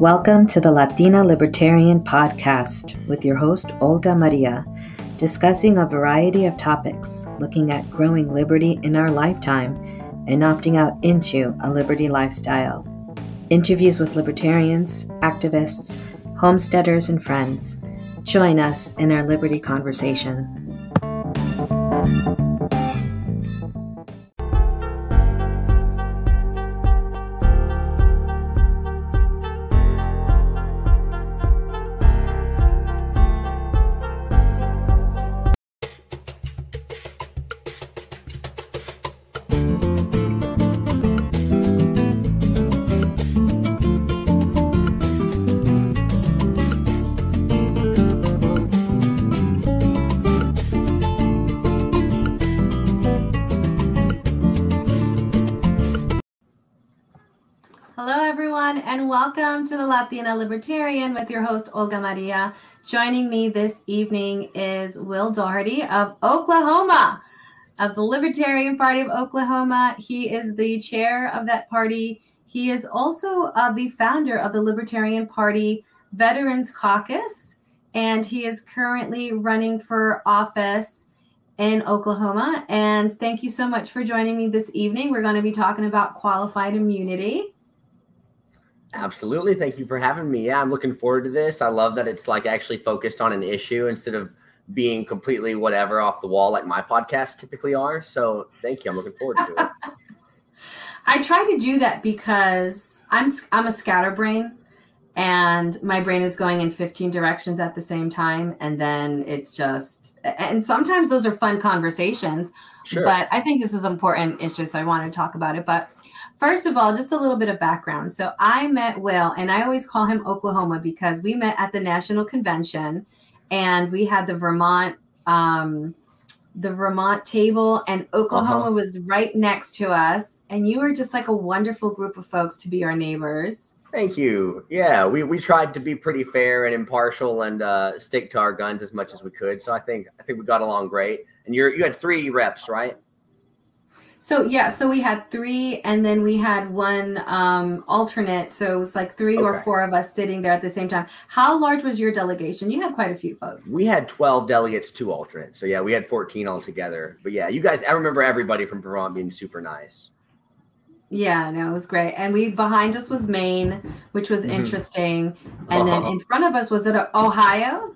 Welcome to the Latina Libertarian Podcast with your host, Olga Maria, discussing a variety of topics, looking at growing liberty in our lifetime and opting out into a liberty lifestyle. Interviews with libertarians, activists, homesteaders, and friends. Join us in our liberty conversation. Latina Libertarian with your host, Olga Maria. Joining me this evening is Will Daugherty of Oklahoma, of the Libertarian Party of Oklahoma. He is the chair of that party. He is also uh, the founder of the Libertarian Party Veterans Caucus, and he is currently running for office in Oklahoma. And thank you so much for joining me this evening. We're going to be talking about qualified immunity. Absolutely. Thank you for having me. Yeah, I'm looking forward to this. I love that it's like actually focused on an issue instead of being completely whatever off the wall like my podcasts typically are. So thank you. I'm looking forward to it. I try to do that because I'm I'm a scatterbrain and my brain is going in 15 directions at the same time and then it's just and sometimes those are fun conversations. Sure. But I think this is important. It's just I want to talk about it. But First of all, just a little bit of background. So I met Will, and I always call him Oklahoma because we met at the national convention, and we had the Vermont, um, the Vermont table, and Oklahoma uh-huh. was right next to us. And you were just like a wonderful group of folks to be our neighbors. Thank you. Yeah, we, we tried to be pretty fair and impartial and uh, stick to our guns as much as we could. So I think I think we got along great. And you're you had three reps, right? So yeah, so we had three, and then we had one um, alternate. So it was like three okay. or four of us sitting there at the same time. How large was your delegation? You had quite a few folks. We had twelve delegates, two alternates. So yeah, we had fourteen altogether. But yeah, you guys, I remember everybody from Vermont being super nice. Yeah, no, it was great. And we behind us was Maine, which was mm-hmm. interesting, and uh-huh. then in front of us was it Ohio?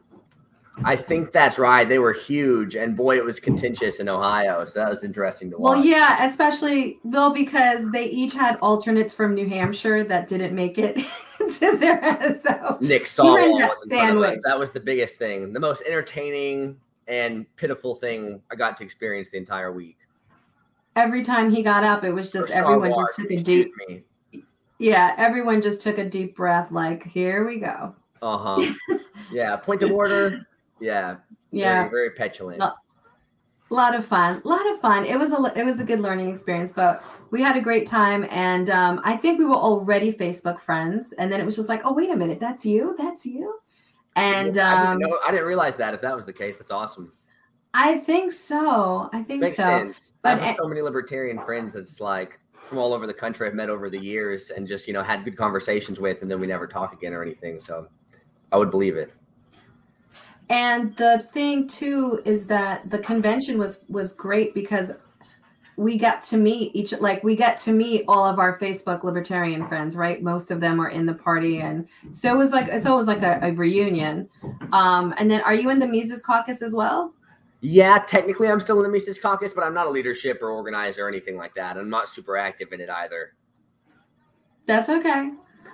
I think that's right. They were huge, and boy, it was contentious in Ohio. So that was interesting to watch. Well, yeah, especially Bill because they each had alternates from New Hampshire that didn't make it to there. So Nick Sarwark that sandwich. That was the biggest thing, the most entertaining and pitiful thing I got to experience the entire week. Every time he got up, it was just everyone just took a deep. Me. Yeah, everyone just took a deep breath, like here we go. Uh huh. yeah, point of order. Yeah. Yeah. Very, very petulant. A lot of fun. A lot of fun. It was a it was a good learning experience, but we had a great time and um, I think we were already Facebook friends and then it was just like, "Oh, wait a minute. That's you? That's you?" And yeah, I, didn't um, know, I didn't realize that if that was the case. That's awesome. I think so. I think Makes so. Sense. But I have so many libertarian friends that's like from all over the country I've met over the years and just, you know, had good conversations with and then we never talk again or anything. So I would believe it. And the thing too is that the convention was was great because we got to meet each like we got to meet all of our Facebook libertarian friends, right? Most of them are in the party, and so it was like it's always like a, a reunion. Um, and then, are you in the Mises Caucus as well? Yeah, technically, I'm still in the Mises Caucus, but I'm not a leadership or organizer or anything like that. I'm not super active in it either. That's okay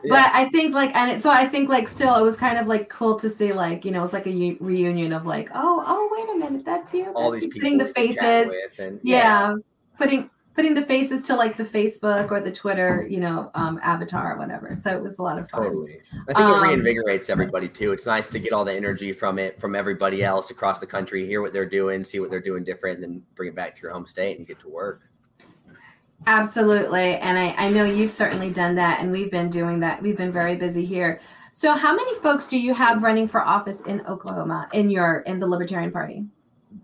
but I think like and it, so I think like still it was kind of like cool to see like you know it's like a u- reunion of like oh oh wait a minute that's you all that's these you. putting the faces and, yeah. yeah. putting putting the faces to like the Facebook or the Twitter you know um, avatar or whatever so it was a lot of fun totally I think um, it reinvigorates everybody too it's nice to get all the energy from it from everybody else across the country hear what they're doing see what they're doing different and then bring it back to your home state and get to work Absolutely. And I, I know you've certainly done that, and we've been doing that. We've been very busy here. So, how many folks do you have running for office in Oklahoma in your in the Libertarian Party?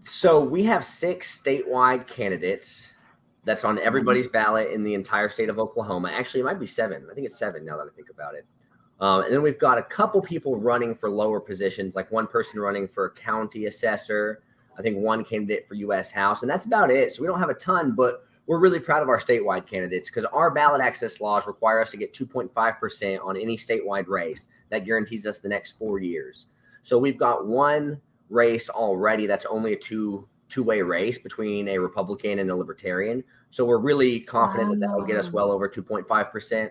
So we have six statewide candidates. That's on everybody's ballot in the entire state of Oklahoma. Actually, it might be seven. I think it's seven now that I think about it. Um, and then we've got a couple people running for lower positions, like one person running for county assessor. I think one candidate for U.S. House, and that's about it. So we don't have a ton, but we're really proud of our statewide candidates because our ballot access laws require us to get 2.5% on any statewide race. That guarantees us the next four years. So we've got one race already that's only a two two way race between a Republican and a Libertarian. So we're really confident that that will get us well over 2.5%.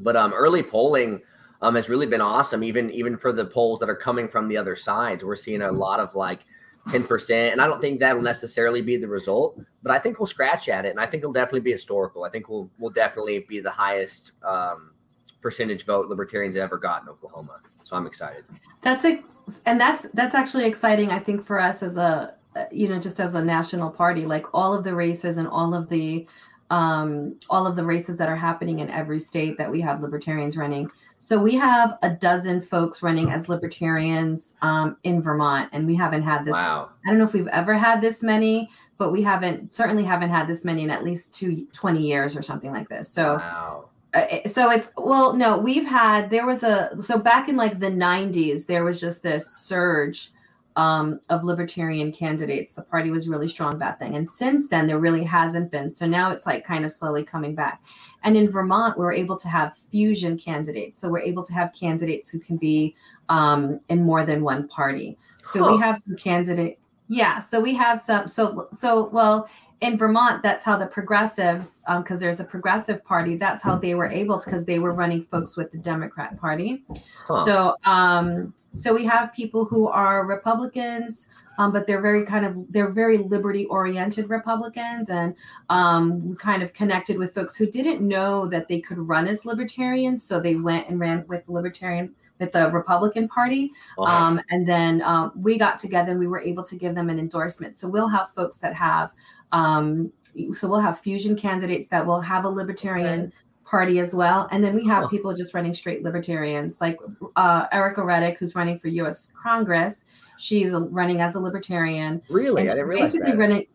But um, early polling um, has really been awesome, even even for the polls that are coming from the other sides. We're seeing a lot of like 10%. And I don't think that'll necessarily be the result, but I think we'll scratch at it. And I think it'll definitely be historical. I think we'll we'll definitely be the highest um, percentage vote libertarians ever got in Oklahoma. So I'm excited. That's a, and that's that's actually exciting. I think for us as a you know just as a national party, like all of the races and all of the um, all of the races that are happening in every state that we have libertarians running. So we have a dozen folks running as libertarians um, in Vermont, and we haven't had this. Wow. I don't know if we've ever had this many, but we haven't certainly haven't had this many in at least two, 20 years or something like this. So. Wow. Uh, so it's well no we've had there was a so back in like the 90s there was just this surge um, of libertarian candidates. The party was really strong that thing. And since then, there really hasn't been. So now it's like kind of slowly coming back. And in Vermont, we're able to have fusion candidates. So we're able to have candidates who can be um, in more than one party. So we have some candidate. Yeah. So we have some. So, so, well, in Vermont, that's how the progressives, because um, there's a progressive party, that's how they were able to, because they were running folks with the Democrat Party. Huh. So, um, so we have people who are Republicans, um, but they're very kind of they're very liberty oriented Republicans, and um, we kind of connected with folks who didn't know that they could run as libertarians, so they went and ran with the libertarian with the Republican Party. Um, and then um, we got together and we were able to give them an endorsement. So we'll have folks that have, um, so we'll have fusion candidates that will have a Libertarian right. Party as well. And then we have oh. people just running straight Libertarians, like uh, Ericka Redic, who's running for U.S. Congress. She's running as a Libertarian. Really? I didn't realize basically that. running.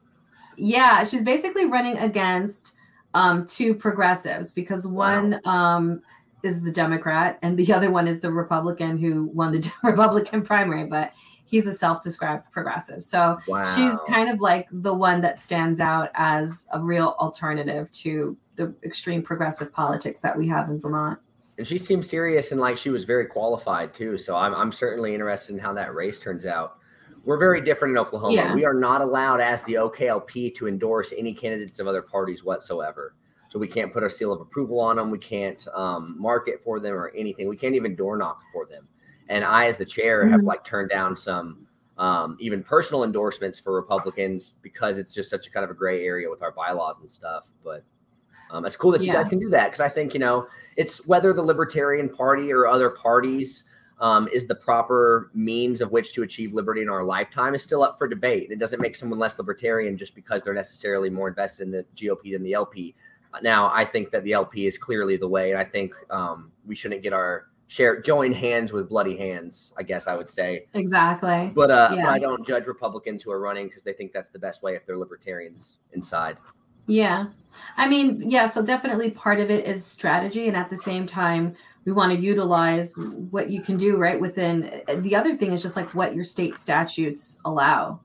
Yeah, she's basically running against um, two progressives because one wow. um, is the Democrat, and the other one is the Republican who won the Republican primary, but he's a self-described progressive. So wow. she's kind of like the one that stands out as a real alternative to the extreme progressive politics that we have in Vermont. And she seemed serious and like she was very qualified too. So I'm, I'm certainly interested in how that race turns out. We're very different in Oklahoma. Yeah. We are not allowed as the OKLP to endorse any candidates of other parties whatsoever. So we can't put our seal of approval on them. We can't um, market for them or anything. We can't even door knock for them. And I, as the chair, mm-hmm. have like turned down some um, even personal endorsements for Republicans because it's just such a kind of a gray area with our bylaws and stuff. But um, it's cool that you yeah. guys can do that because I think you know it's whether the Libertarian Party or other parties um, is the proper means of which to achieve liberty in our lifetime is still up for debate. It doesn't make someone less libertarian just because they're necessarily more invested in the GOP than the LP. Now, I think that the LP is clearly the way, and I think um, we shouldn't get our share join hands with bloody hands. I guess I would say exactly. But, uh, yeah. I don't judge Republicans who are running because they think that's the best way if they're libertarians inside. Yeah, I mean, yeah. So definitely part of it is strategy, and at the same time, we want to utilize what you can do right within. The other thing is just like what your state statutes allow.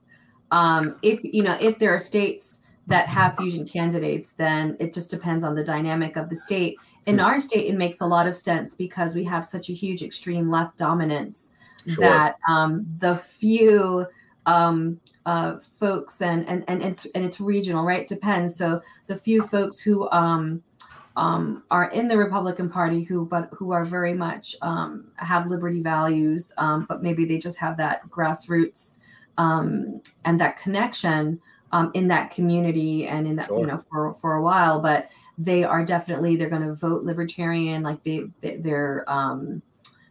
Um, if you know, if there are states that have fusion candidates, then it just depends on the dynamic of the state. In our state, it makes a lot of sense because we have such a huge extreme left dominance sure. that um, the few um, uh, folks and, and and it's and it's regional, right? It depends. So the few folks who um, um, are in the Republican Party who but who are very much um, have liberty values, um, but maybe they just have that grassroots um, and that connection um, in that community and in that sure. you know for for a while but they are definitely they're going to vote libertarian like they, they are um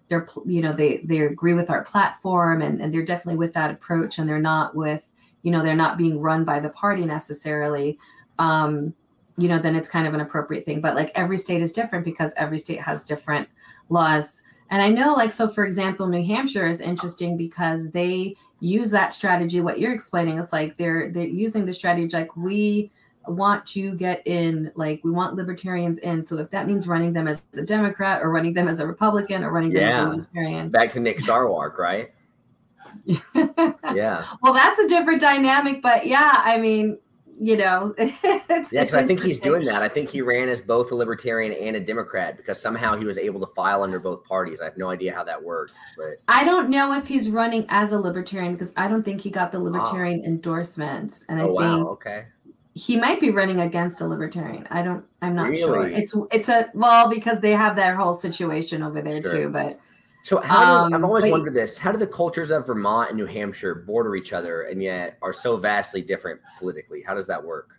they're you know they they agree with our platform and, and they're definitely with that approach and they're not with you know they're not being run by the party necessarily. Um you know then it's kind of an appropriate thing but like every state is different because every state has different laws. And i know like so for example new hampshire is interesting because they use that strategy what you're explaining it's like they're they're using the strategy like we want to get in like we want libertarians in so if that means running them as a democrat or running them as a republican or running them Yeah. as a libertarian Back to Nick Sarwark, right? Yeah. well that's a different dynamic but yeah i mean you know it's Yeah, because I think he's doing that. I think he ran as both a libertarian and a Democrat because somehow he was able to file under both parties. I have no idea how that worked, but I don't know if he's running as a libertarian because I don't think he got the libertarian endorsements, and I oh wow, think okay. He might be running against a libertarian. I don't. I'm not sure. It's it's a well because they have that whole situation over there Sure. too. But So how do, I've Um, always but- wondered this: How do the cultures of Vermont and New Hampshire border each other and yet are so vastly different politically? How does that work?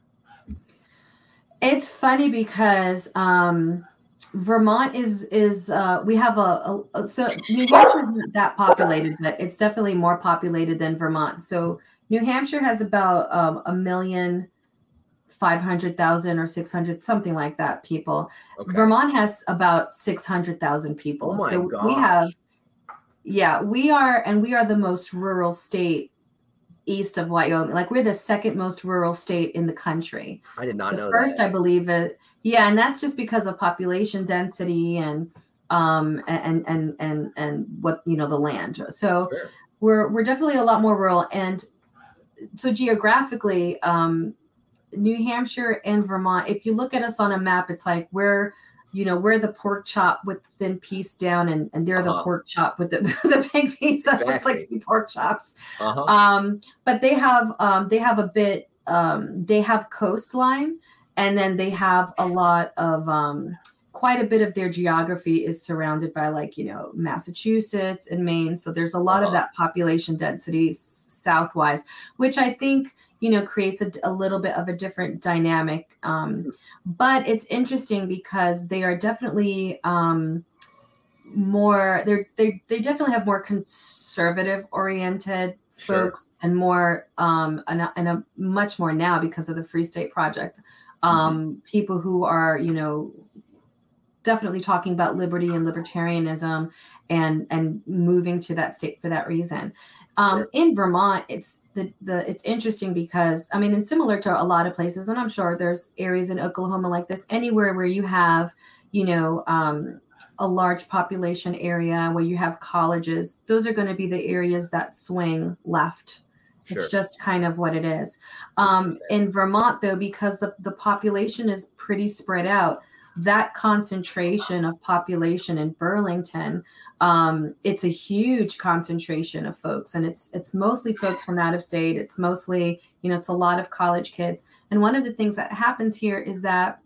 it's funny because um, Vermont is is uh, we have a, a, a so New Hampshire is not that populated, but it's definitely more populated than Vermont. So New Hampshire has about um, a million. 500,000 or 600 something like that people Okay. Vermont has about 600,000 people. Oh so we have, yeah, we are, and we are the most rural state east of Wyoming. Like we're the second most rural state in the country. I did not the know first, that. I believe it. Yeah, and that's just because of population density and um and and and and what you know the land. So Sure. we're we're definitely a lot more rural and so geographically um new hampshire and vermont if you look at us on a map it's like we're you know we're the pork chop with the thin piece down and, and they're the Uh-huh. pork chop with the, the big piece up looks like two pork chops Uh-huh. um but they have um they have a bit um they have coastline and then they have a lot of um quite a bit of their geography is surrounded by like you know massachusetts and maine so there's a lot of Uh-huh. that population density s- southwise which i think you know creates a, a little bit of a different dynamic um but it's interesting because they are definitely um more they're they, they definitely have more conservative oriented Sure. folks and more um and a, and a much more now because of the free state project. Um people who are you know definitely talking about liberty and libertarianism and and moving to that state for that reason um Sure. in vermont it's the the it's interesting because i mean and similar to a lot of places and i'm sure there's areas in oklahoma like this anywhere where you have you know um a large population area where you have colleges those are going to be the areas that swing left Sure. it's just kind of what it is um in vermont though because the, the population is pretty spread out that concentration of population in burlington um, it's a huge concentration of folks and it's it's mostly folks from out of state. It's mostly you know it's a lot of college kids. And one of the things that happens here is that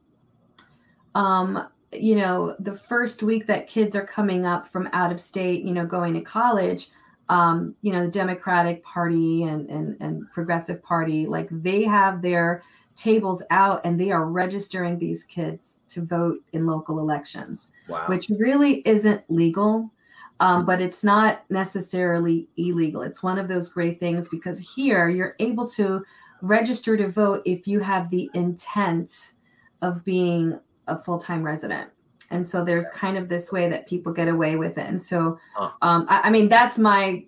um, you know the first week that kids are coming up from out of state you know going to college um, you know the democratic party and, and and progressive party like they have their tables out and they are registering these kids to vote in local elections wow. which really isn't legal, um, but it's not necessarily illegal. It's one of those great things because here you're able to register to vote if you have the intent of being a full time resident. And so there's kind of this way that people get away with it. And so, um, I, I mean, that's my,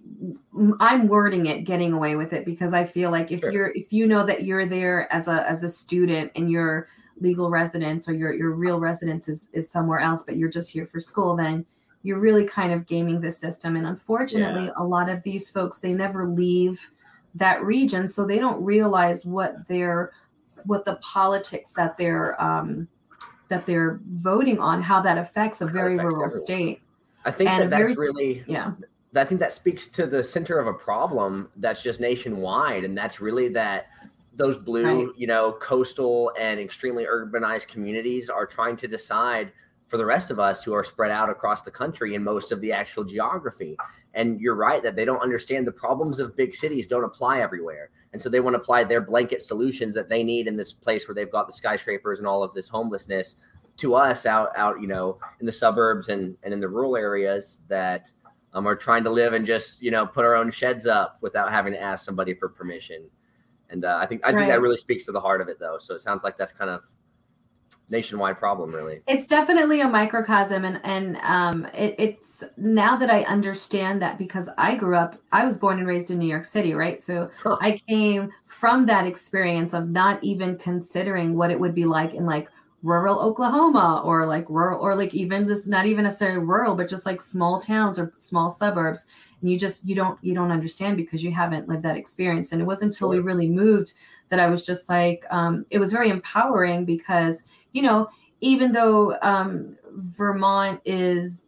I'm wording it getting away with it because I feel like if Sure. you're, if you know that you're there as a, as a student and you're legal residence or your, your real residence is, is somewhere else, but you're just here for school, then you're really kind of gaming the system. And unfortunately, a lot of these folks, they never leave that region. So they don't realize what their, what the politics that they're, um, that they're voting on, how that affects a very affects rural everyone. state. I think and that that's very- really Yeah. I think that speaks to the center of a problem that's just nationwide, and that's really that those blue, Right. you know, coastal and extremely urbanized communities are trying to decide for the rest of us who are spread out across the country in most of the actual geography. And you're right that they don't understand the problems of big cities don't apply everywhere. And so they want to apply their blanket solutions that they need in this place where they've got the skyscrapers and all of this homelessness to us out out, you know, in the suburbs and, and in the rural areas that um, are trying to live and just you know put our own sheds up without having to ask somebody for permission. And uh, I think I think that really speaks to the heart of it, though. So it sounds like that's kind of nationwide problem, really. It's definitely a microcosm, and and um, it, it's now that I understand that because I grew up, I was born and raised in New York City, right? So huh. I came from that experience of not even considering what it would be like in like rural Oklahoma or like rural or like even this not even necessarily rural, but just like small towns or small suburbs. And you just you don't you don't understand because you haven't lived that experience. And it wasn't until we really moved that I was just like um, it was very empowering because you know even though um, Vermont is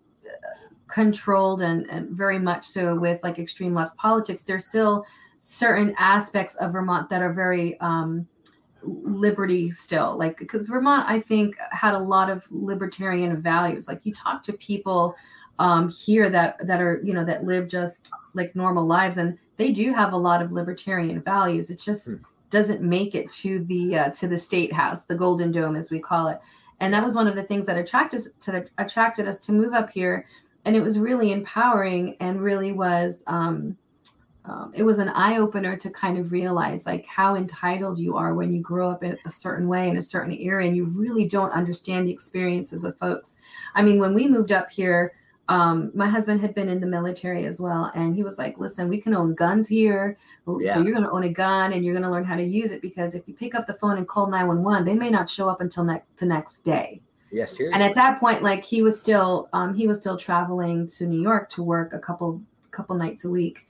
controlled and, and very much so with like extreme left politics, there's still certain aspects of Vermont that are very um, liberty still. Like because vermont i think had a lot of libertarian values. Like you talk to people um here that that are you know that live just like normal lives and they do have a lot of libertarian values. It just hmm. doesn't make it to the uh, to the state house the golden dome as we call it. And that was one of the things that attracted us to the, attracted us to move up here. And it was really empowering and really was um um, it was an eye opener to kind of realize like how entitled you are when you grow up in a certain way in a certain area and you really don't understand the experiences of folks. I mean, when we moved up here, um, my husband had been in the military as well, and he was like, "Listen, we can own guns here, yeah. so you're going to own a gun and you're going to learn how to use it because if you pick up the phone and call 911, they may not show up until next the next day." Yes, yeah, and at that point, like he was still um, he was still traveling to New York to work a couple couple nights a week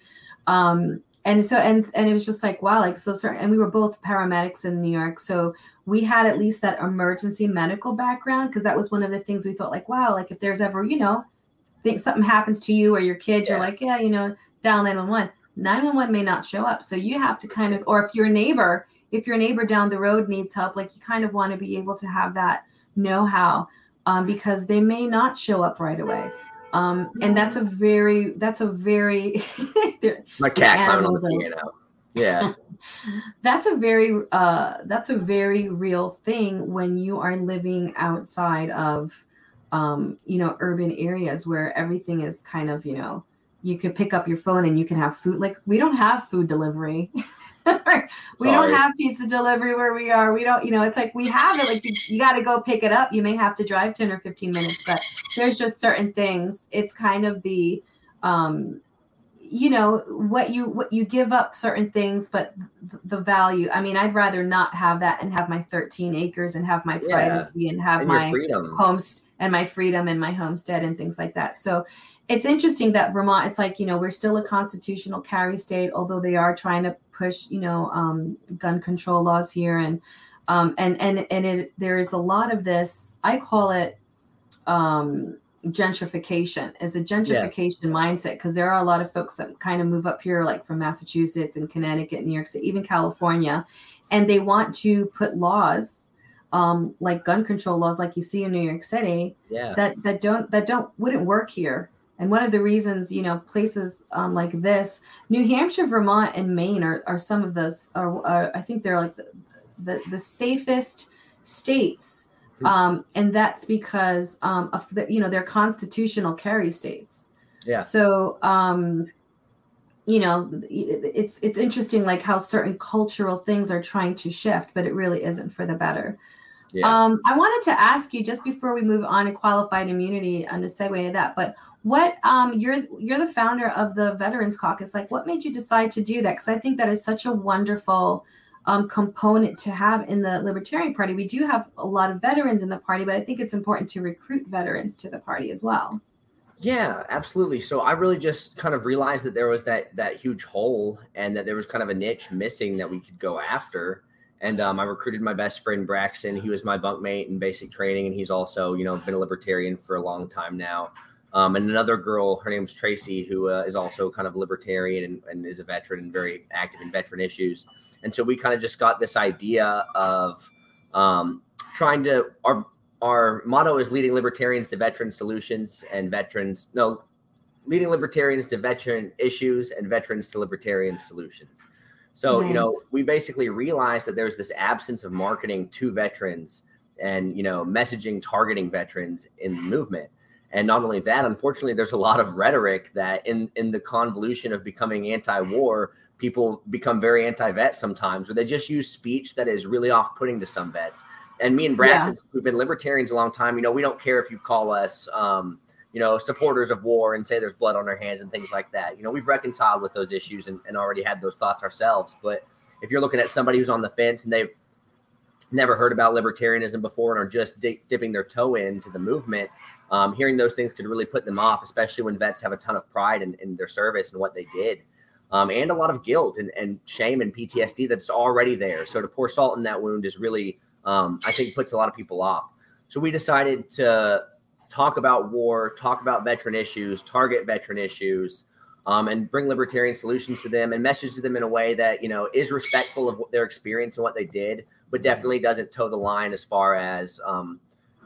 um, and so and and it was just like wow like so certain and we were both paramedics in new york so we had at least that emergency medical background because that was one of the things we thought like wow like if there's ever you know think something happens to you or your kids yeah. you're like yeah you know dial 911 911 may not show up so you have to kind of or if your neighbor if your neighbor down the road needs help like you kind of want to be able to have that know-how um, because they may not show up right away um, and that's a very that's a very my cat climbing on the piano. Yeah. that's a very uh that's a very real thing when you are living outside of um you know urban areas where everything is kind of you know you could pick up your phone and you can have food like we don't have food delivery. We don't have pizza delivery where we are. We don't you know it's like we have it like you, you got to go pick it up. You may have to drive 10 or 15 minutes but there's just certain things. It's kind of the um you know what you what you give up certain things but the value i mean i'd rather not have that and have my 13 acres and have my privacy yeah. and have and my homes and my freedom and my homestead and things like that. So it's interesting that vermont it's like you know we're still a constitutional carry state although they are trying to push you know um, gun control laws here and um, and and and it there is a lot of this i call it um, gentrification as a gentrification yeah. mindset because there are a lot of folks that kind of move up here like from massachusetts and connecticut new york city even california and they want to put laws um, like gun control laws like you see in new york city yeah. that that don't that don't wouldn't work here and one of the reasons you know places um, like this new hampshire vermont and maine are, are some of those are, are i think they're like the, the, the safest states Hmm. um, and that's because um, of the, you know they're constitutional carry states. Yeah. So um, you know it's it's interesting like how certain cultural things are trying to shift, but it really isn't for the better. Yeah. Um, I wanted to ask you just before we move on to qualified immunity and to segue to that, but what um, you're you're the founder of the Veterans Caucus. Like, what made you decide to do that? Because I think that is such a wonderful um, component to have in the Libertarian Party. We do have a lot of veterans in the party, but I think it's important to recruit veterans to the party as well. Yeah, absolutely. So I really just kind of realized that there was that that huge hole, and that there was kind of a niche missing that we could go after. And um, I recruited my best friend Braxton. He was my bunkmate in basic training, and he's also, you know, been a libertarian for a long time now. Um, and another girl, her name's Tracy, who uh, is also kind of libertarian and, and, is a veteran and very active in veteran issues. And so we kind of just got this idea of um, trying to our our motto is leading libertarians to veteran solutions and veterans no leading libertarians to veteran issues and veterans to libertarian solutions. So nice. you know we basically realized that there's this absence of marketing to veterans and you know messaging targeting veterans in the movement and not only that, unfortunately, there's a lot of rhetoric that in in the convolution of becoming anti-war, people become very anti-vet sometimes, or they just use speech that is really off-putting to some vets. and me and Brad, yeah. since we've been libertarians a long time, you know, we don't care if you call us, um, you know, supporters of war and say there's blood on our hands and things like that. You know, we've reconciled with those issues and, and already had those thoughts ourselves. But if you're looking at somebody who's on the fence and they've never heard about libertarianism before and are just di- dipping their toe into the movement, um, hearing those things could really put them off, especially when vets have a ton of pride in, in their service and what they did. Um, and a lot of guilt and, and shame and PTSD that's already there. So to pour salt in that wound is really, um, I think, puts a lot of people off. So we decided to talk about war, talk about veteran issues, target veteran issues, um, and bring libertarian solutions to them and message to them in a way that you know is respectful of their experience and what they did, but definitely doesn't toe the line as far as um,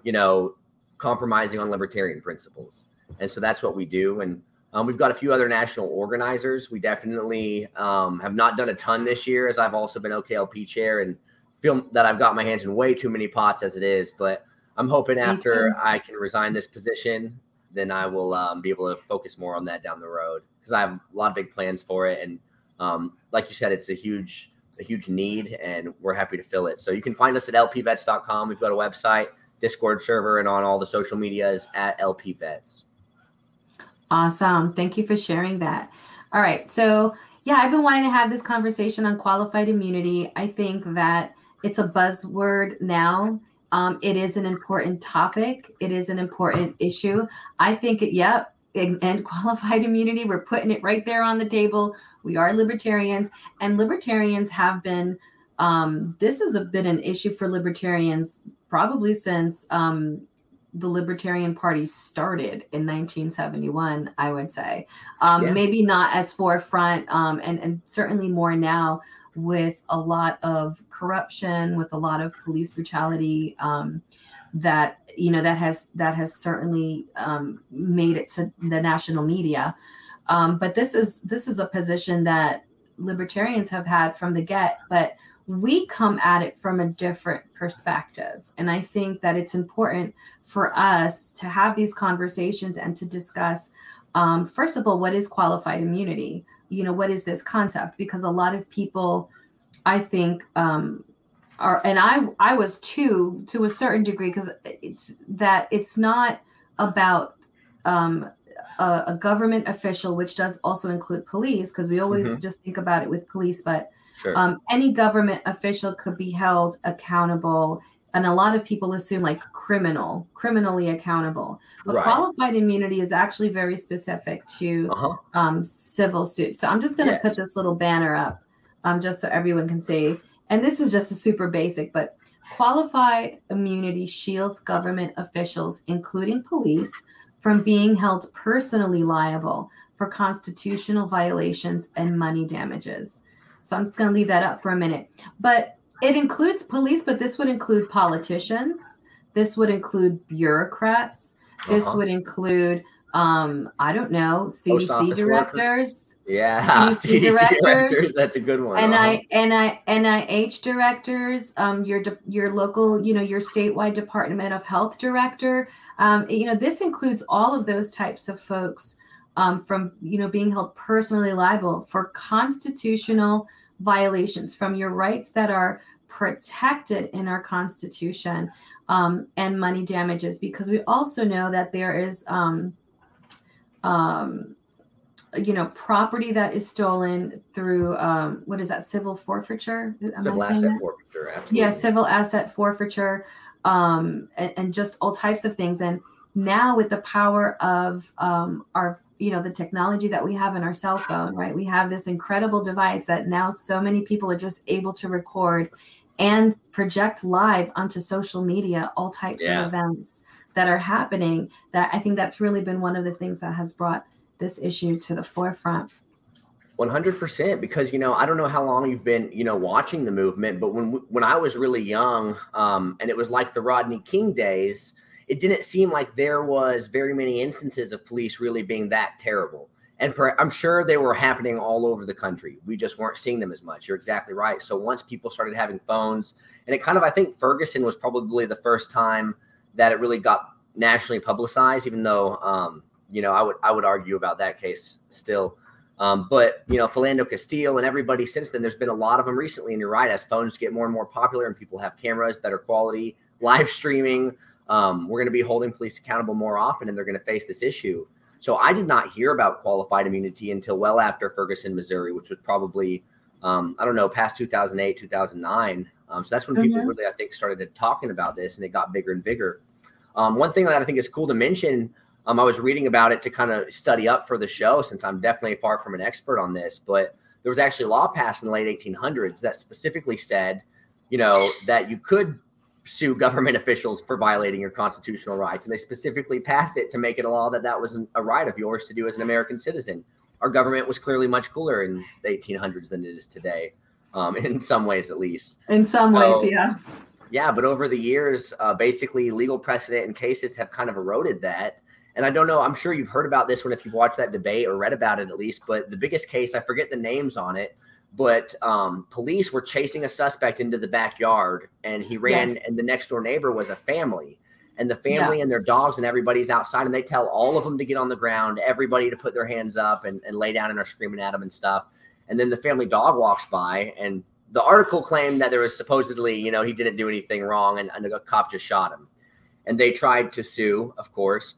you know compromising on libertarian principles. And so that's what we do. And um, we've got a few other national organizers. We definitely um, have not done a ton this year, as I've also been OKLP chair and feel that I've got my hands in way too many pots as it is. But I'm hoping after I can resign this position, then I will um, be able to focus more on that down the road because I have a lot of big plans for it. And um, like you said, it's a huge, a huge need, and we're happy to fill it. So you can find us at lpvets.com. We've got a website, Discord server, and on all the social medias at lpvets. Awesome. Thank you for sharing that. All right. So, yeah, I've been wanting to have this conversation on qualified immunity. I think that it's a buzzword now. Um, it is an important topic. It is an important issue. I think, it, yep, and qualified immunity, we're putting it right there on the table. We are libertarians, and libertarians have been. Um, this has been an issue for libertarians probably since um, the Libertarian Party started in 1971, I would say. Um, yeah. Maybe not as forefront, um, and, and certainly more now with a lot of corruption, with a lot of police brutality. Um, that you know that has that has certainly um, made it to the national media. Um, but this is this is a position that libertarians have had from the get, but we come at it from a different perspective. And I think that it's important for us to have these conversations and to discuss, um, first of all, what is qualified immunity? You know, what is this concept? Because a lot of people, I think, um, are, and I, I was too, to a certain degree, because it's that it's not about um, a, a, government official, which does also include police, because we always mm-hmm. just think about it with police, but Sure. Um, any government official could be held accountable, and a lot of people assume like criminal, criminally accountable. But right. qualified immunity is actually very specific to uh-huh. um, civil suits. So I'm just going to yes. put this little banner up, um, just so everyone can see. And this is just a super basic, but qualified immunity shields government officials, including police, from being held personally liable for constitutional violations and money damages. So I'm just going to leave that up for a minute. But it includes police, but this would include politicians. This would include bureaucrats. This uh-huh. would include, um, I don't know, CDC directors. Yeah, CDC, directors, directors, That's a good one. And uh-huh. I, NIH directors. Um, your your local, you know, your statewide Department of Health director. Um, you know, this includes all of those types of folks um, from you know being held personally liable for constitutional violations from your rights that are protected in our constitution um, and money damages because we also know that there is um, um, you know property that is stolen through um, what is that civil forfeiture Am civil asset that? forfeiture absolutely. yeah civil asset forfeiture um, and, and, just all types of things and now with the power of um, our you know the technology that we have in our cell phone right we have this incredible device that now so many people are just able to record and project live onto social media all types yeah. of events that are happening that i think that's really been one of the things that has brought this issue to the forefront 100% because you know i don't know how long you've been you know watching the movement but when when i was really young um, and it was like the rodney king days it didn't seem like there was very many instances of police really being that terrible. And per, I'm sure they were happening all over the country. We just weren't seeing them as much. You're exactly right. So once people started having phones, and it kind of, I think Ferguson was probably the first time that it really got nationally publicized. Even though, um, you know, I would I would argue about that case still. Um, but you know, Philando Castile and everybody since then, there's been a lot of them recently. And you're right, as phones get more and more popular and people have cameras, better quality, live streaming. Um, we're going to be holding police accountable more often, and they're going to face this issue. So I did not hear about qualified immunity until well after Ferguson, Missouri, which was probably um, I don't know past 2008, 2009. Um, so that's when people mm-hmm. really I think started talking about this, and it got bigger and bigger. Um, one thing that I think is cool to mention. Um, I was reading about it to kind of study up for the show since I'm definitely far from an expert on this, but there was actually a law passed in the late 1800s that specifically said, you know, that you could sue government officials for violating your constitutional rights. And they specifically passed it to make it a law that that was a right of yours to do as an American citizen. Our government was clearly much cooler in the 1800s than it is today, um, in some ways at least. In some so, ways, yeah. Yeah, but over the years, uh, basically legal precedent and cases have kind of eroded that. And I don't know, I'm sure you've heard about this one if you've watched that debate or read about it at least, but the biggest case, I forget the names on it, but um, police were chasing a suspect into the backyard and he ran yes. and the next door neighbor was a family and the family yeah. and their dogs and everybody's outside and they tell all of them to get on the ground everybody to put their hands up and, and lay down and are screaming at them and stuff and then the family dog walks by and the article claimed that there was supposedly you know he didn't do anything wrong and, and a cop just shot him and they tried to sue of course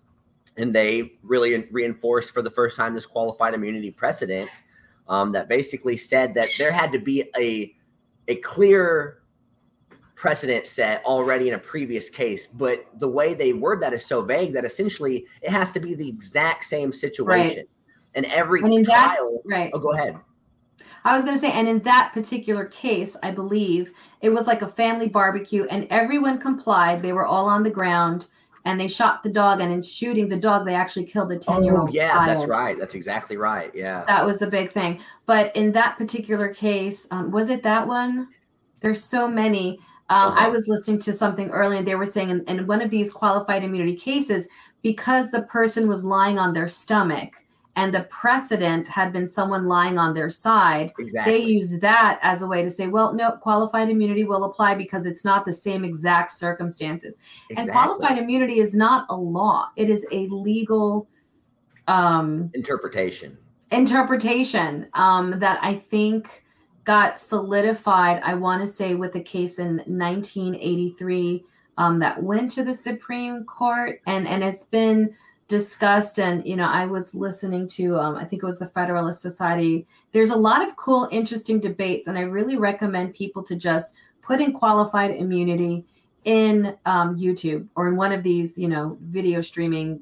and they really reinforced for the first time this qualified immunity precedent um, that basically said that there had to be a a clear precedent set already in a previous case, but the way they word that is so vague that essentially it has to be the exact same situation. Right. And every and in trial, that, right. Oh, go ahead. I was going to say, and in that particular case, I believe it was like a family barbecue, and everyone complied. They were all on the ground and they shot the dog and in shooting the dog they actually killed a 10 year old oh, yeah child. that's right. That's exactly right. Yeah. That was the big thing. But in that particular case um, was it that one? There's so many. Um, uh-huh. i was listening to something earlier. And they were saying in, in one of these qualified immunity cases because the person was lying on their stomach and the precedent had been someone lying on their side exactly. they use that as a way to say well no qualified immunity will apply because it's not the same exact circumstances exactly. and qualified immunity is not a law it is a legal um, interpretation interpretation um, that i think got solidified i want to say with a case in 1983 um, that went to the supreme court and and it's been discussed and you know i was listening to um, i think it was the federalist society. There's a lot of cool interesting debates and i really recommend people to just put in qualified immunity in um, youtube or in one of these you know video streaming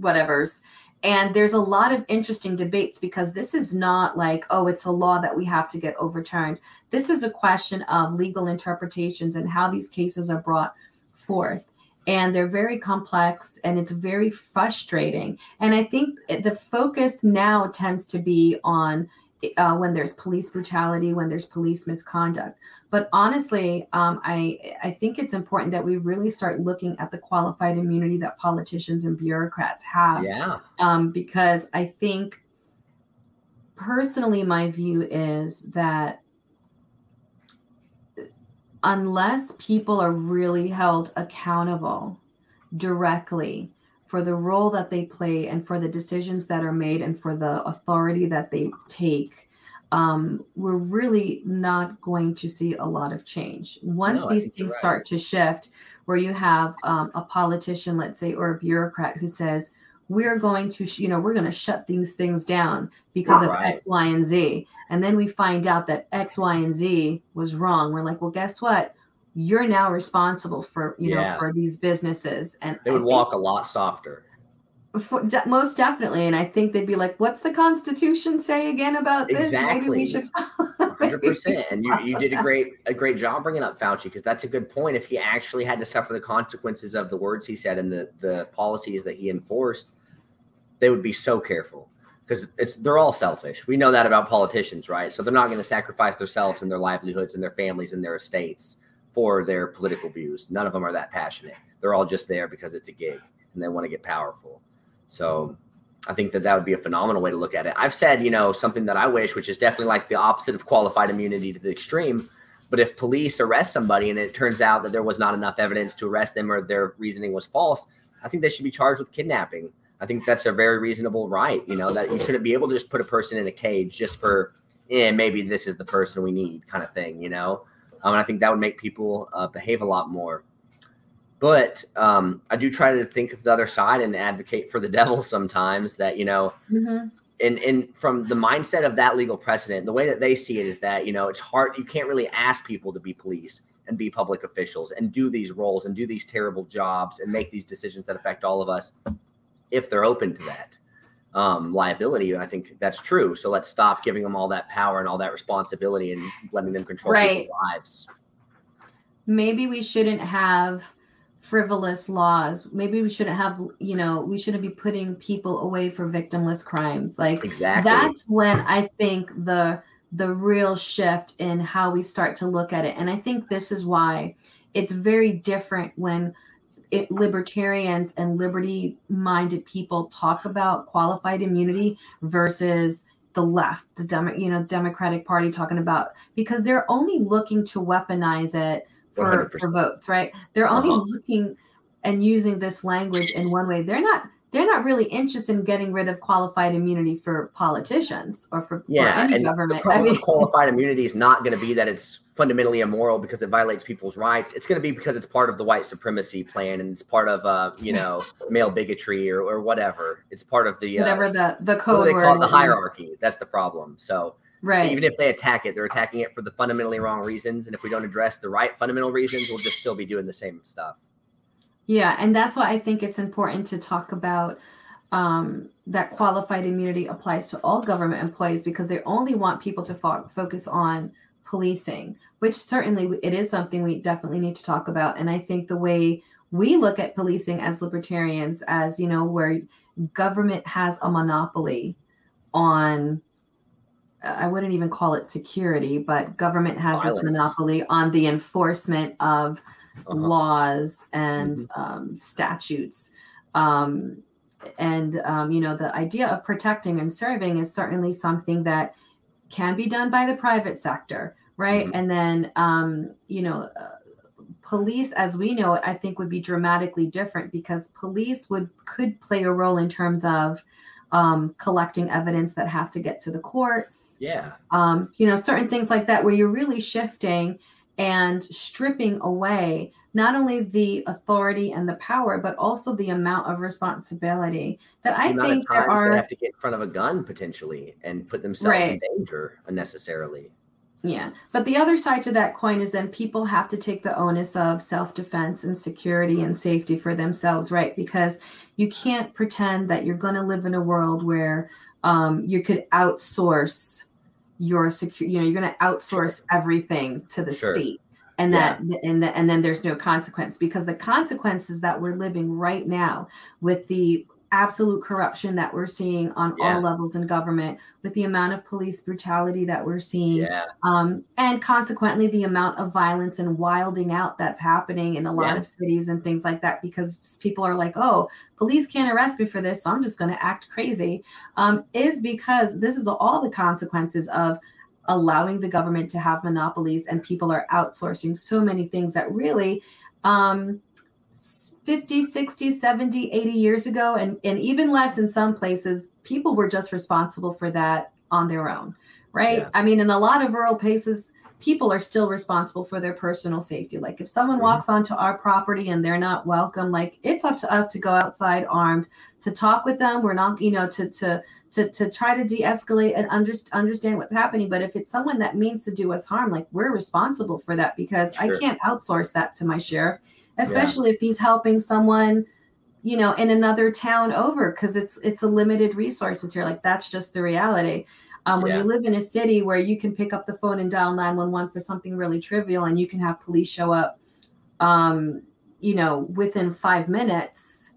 whatevers. And there's a lot of interesting debates because this is not like oh it's a law that we have to get overturned. This is a question of legal interpretations and how these cases are brought forth and they're very complex and it's very frustrating. And I think the focus now tends to be on uh, when there's police brutality, when there's police misconduct. But honestly, um, I I think it's important that we really start looking at the qualified immunity that politicians and bureaucrats have. Yeah. Um, because I think personally, my view is that unless people are really held accountable directly for the role that they play and for the decisions that are made and for the authority that they take, um, we're really not going to see a lot of change. Once no, these things right. start to shift, where you have um, a politician, let's say, or a bureaucrat who says, we're going to, you know, we're going to shut these things down because of right. X, Y, and Z. And then we find out that X, Y, and Z was wrong. We're like, well, guess what? You're now responsible for, you yeah. know, for these businesses. And they would walk a lot softer. For, most definitely. And I think they'd be like, what's the Constitution say again about this? Exactly. Maybe we should. Hundred percent. And you, you did a great a great job bringing up Fauci because that's a good point. If he actually had to suffer the consequences of the words he said and the the policies that he enforced, they would be so careful because it's they're all selfish. We know that about politicians, right? So they're not going to sacrifice themselves and their livelihoods and their families and their estates for their political views. None of them are that passionate. They're all just there because it's a gig and they want to get powerful. So I think that that would be a phenomenal way to look at it. I've said, you know, something that I wish, which is definitely like the opposite of qualified immunity to the extreme. But if police arrest somebody and it turns out that there was not enough evidence to arrest them or their reasoning was false, I think they should be charged with kidnapping I think that's a very reasonable right. You know that you shouldn't be able to just put a person in a cage just for, yeah, maybe this is the person we need, kind of thing. You know, um, and I think that would make people uh, behave a lot more. but um, I do try to think of the other side and advocate for the devil sometimes. That you know, mm-hmm. and and from the mindset of that legal precedent, the way that they see it is that you know it's hard. You can't really ask people to be police and be public officials and do these roles and do these terrible jobs and make these decisions that affect all of us if they're open to that um, liability. And I think that's true. So let's stop giving them all that power and all that responsibility and letting them control right. people's lives. Maybe we shouldn't have frivolous laws. Maybe we shouldn't have, you know, we shouldn't be putting people away for victimless crimes. Like exactly. that's when I think the the real shift in how we start to look at it. And I think this is why it's very different when it, libertarians and liberty minded people talk about qualified immunity versus the left, the Demo, you know Democratic Party talking about because they're only looking to weaponize it for, for votes, right? They're only uh-huh. looking and using this language in one way. They're not they're not really interested in getting rid of qualified immunity for politicians or for, yeah, for any and government. The problem I mean, with qualified immunity is not going to be that it's fundamentally immoral because it violates people's rights. It's going to be because it's part of the white supremacy plan and it's part of uh, you know male bigotry or, or whatever. It's part of the uh, whatever the the code they call it the hierarchy. That's the problem. So right, even if they attack it, they're attacking it for the fundamentally wrong reasons. And if we don't address the right fundamental reasons, we'll just still be doing the same stuff. Yeah, and that's why I think it's important to talk about um, that qualified immunity applies to all government employees because they only want people to fo- focus on policing, which certainly it is something we definitely need to talk about. And I think the way we look at policing as libertarians, as you know, where government has a monopoly on I wouldn't even call it security, but government has Violence. this monopoly on the enforcement of uh-huh. laws and mm-hmm. um, statutes. Um, and, um, you know, the idea of protecting and serving is certainly something that can be done by the private sector, right? Mm-hmm. And then, um, you know, uh, police as we know it i think would be dramatically different because police would could play a role in terms of um, collecting evidence that has to get to the courts yeah um, you know certain things like that where you're really shifting and stripping away not only the authority and the power, but also the amount of responsibility that the I think there are. They have to get in front of a gun potentially and put themselves right. in danger unnecessarily. Yeah. But the other side to that coin is then people have to take the onus of self defense and security and safety for themselves, right? Because you can't pretend that you're going to live in a world where um, you could outsource your secure you know you're going to outsource everything to the sure. state and that yeah. and that and then there's no consequence because the consequences that we're living right now with the absolute corruption that we're seeing on yeah. all levels in government with the amount of police brutality that we're seeing yeah. um, and consequently the amount of violence and wilding out that's happening in a lot yeah. of cities and things like that because people are like oh police can't arrest me for this so i'm just going to act crazy um, is because this is all the consequences of allowing the government to have monopolies and people are outsourcing so many things that really um, 50, 60, 70, 80 years ago, and, and even less in some places, people were just responsible for that on their own, right? Yeah. I mean, in a lot of rural places, people are still responsible for their personal safety. Like if someone mm-hmm. walks onto our property and they're not welcome, like it's up to us to go outside armed to talk with them. We're not, you know, to to to to try to de-escalate and under, understand what's happening. But if it's someone that means to do us harm, like we're responsible for that because sure. I can't outsource that to my sheriff especially yeah. if he's helping someone you know in another town over because it's it's a limited resources here like that's just the reality um, when yeah. you live in a city where you can pick up the phone and dial 911 for something really trivial and you can have police show up um, you know within five minutes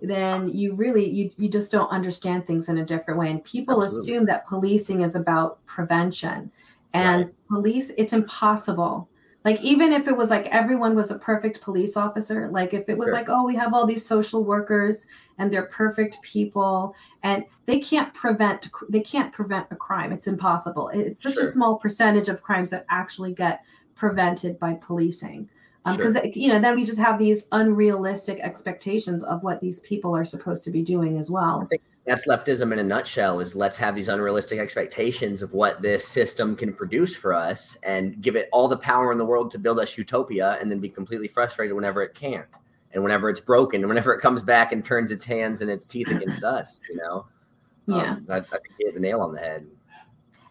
then you really you, you just don't understand things in a different way and people Absolutely. assume that policing is about prevention and right. police it's impossible like even if it was like everyone was a perfect police officer like if it was sure. like oh we have all these social workers and they're perfect people and they can't prevent they can't prevent a crime it's impossible it's such sure. a small percentage of crimes that actually get prevented by policing because um, sure. you know then we just have these unrealistic expectations of what these people are supposed to be doing as well that's leftism in a nutshell is let's have these unrealistic expectations of what this system can produce for us and give it all the power in the world to build us utopia and then be completely frustrated whenever it can't and whenever it's broken, and whenever it comes back and turns its hands and its teeth against us, you know. Yeah, um, I, I think hit the nail on the head.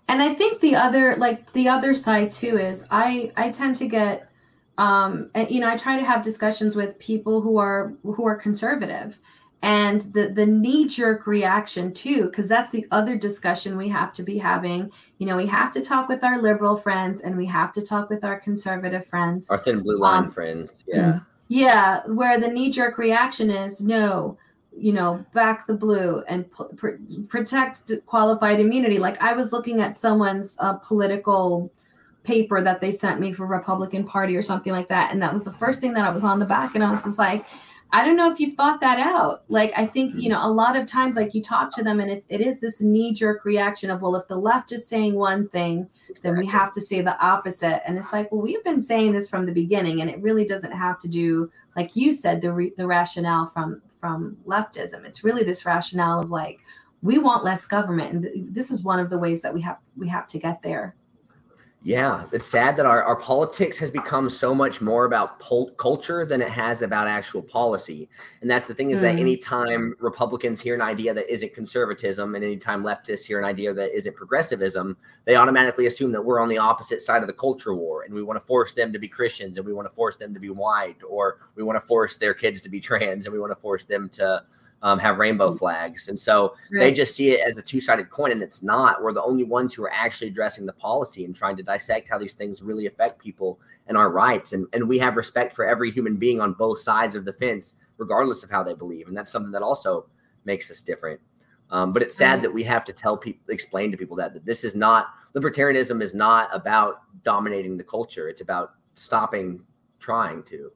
And I think the other, like the other side too, is I I tend to get, um, and, you know, I try to have discussions with people who are who are conservative, and the the knee jerk reaction too because that's the other discussion we have to be having. You know we have to talk with our liberal friends and we have to talk with our conservative friends. Our thin blue line um, friends yeah. Yeah where the knee jerk reaction is no you know back the blue and pr- protect qualified immunity. Like i was looking at someone's uh, political paper that they sent me for republican party or something like that and that was the first thing that i was on the back and i was just like I don't know if you've thought that out. Like, I think, you mm-hmm. know, a lot of times, like you talk to them and it, it is this knee jerk reaction of, well, if the left is saying one thing, then we have to say the opposite. And it's like, well, we've been saying this from the beginning, and it really doesn't have to do, like you said, the, re- the rationale from, from leftism. It's really this rationale of like, we want less government. And th- this is one of the ways that we have, we have to get there. Yeah, it's sad that our, our politics has become so much more about pol- culture than it has about actual policy. And that's the thing is mm. that anytime Republicans hear an idea that isn't conservatism and anytime leftists hear an idea that isn't progressivism, they automatically assume that we're on the opposite side of the culture war and we want to force them to be Christians and we want to force them to be white or we want to force their kids to be trans and we want to force them to um, have rainbow mm. flags. And so right. they just see it as a two sided coin, and it's not. We're the only ones who are actually addressing the policy and trying to dissect how these things really affect people and our rights. And, and we have respect for every human being on both sides of the fence, regardless of how they believe. And that's something that also makes us different. Um, but it's sad that we have to tell people, explain to people that, that this is not libertarianism is not about dominating the culture. It's about stopping trying to.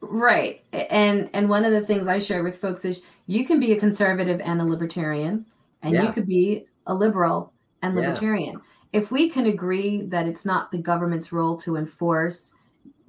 Right. And and one of the things I share with folks is you can be a conservative and a libertarian and yeah. you could be a liberal and libertarian. Yeah. If we can agree that it's not the government's role to enforce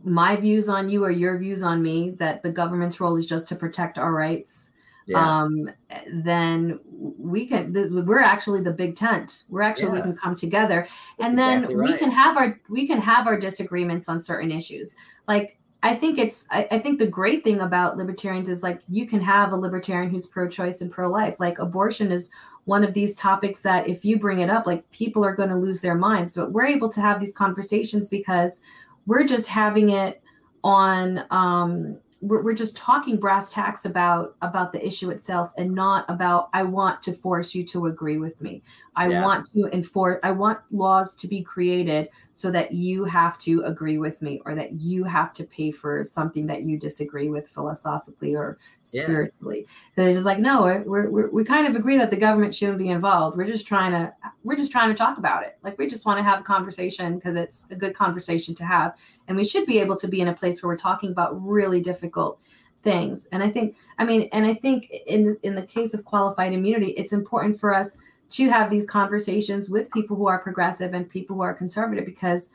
my views on you or your views on me, that the government's role is just to protect our rights, yeah. um, then we can. we're actually the big tent. We're actually yeah. we can come together, and then exactly right. we can have our we can have our disagreements on certain issues. Like I think it's I, I, think the great thing about libertarians is like you can have a libertarian who's pro-choice and pro-life. Like abortion is one of these topics that if you bring it up, like people are going to lose their minds. But we're able to have these conversations because we're just having it on um we're, we're just talking brass tacks about about the issue itself and not about i want to force you to agree with me i yeah. want to enforce i want laws to be created so that you have to agree with me or that you have to pay for something that you disagree with philosophically or spiritually. Yeah. they're just like no we're, we're, we kind of agree that the government shouldn't be involved. We're just trying to we're just trying to talk about it. Like we just want to have a conversation because it's a good conversation to have. And we should be able to be in a place where we're talking about really difficult things. And i think i mean and i think in in the case of qualified immunity it's important for us to have these conversations with people who are progressive and people who are conservative because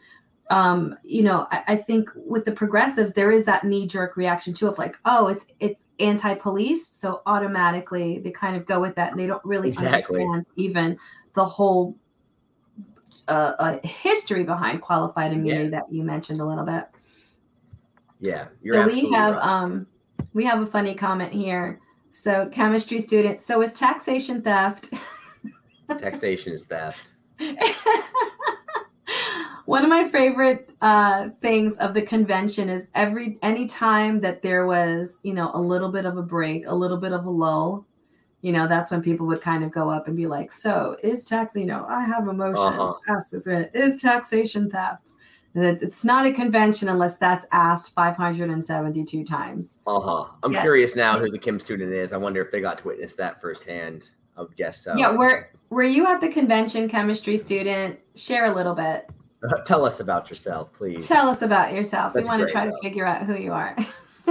um, you know, I, I, think with the progressives, there is that knee jerk reaction to of like, oh, it's it's anti police, so automatically they kind of go with that, and they don't really exactly. understand even the whole uh, uh, history behind qualified immunity yeah. that you mentioned a little bit. Yeah, so we have right. um we have a funny comment here. So chemistry student, so is taxation theft? Taxation is theft. One of my favorite uh, things of the convention is every any time that there was, you know, a little bit of a break, a little bit of a lull, you know, that's when people would kind of go up and be like, "So is tax? You know, I have emotions. Uh-huh. Ask this: Is taxation theft?" It's not a convention unless that's asked 572 times. Uh huh. I'm yeah. curious now who the chem student is. I wonder if they got to witness that firsthand. Guess so. Yeah, were were you at the convention, chemistry student? Share a little bit. Tell us about yourself, please. Tell us about yourself. That's we want to try though. to figure out who you are.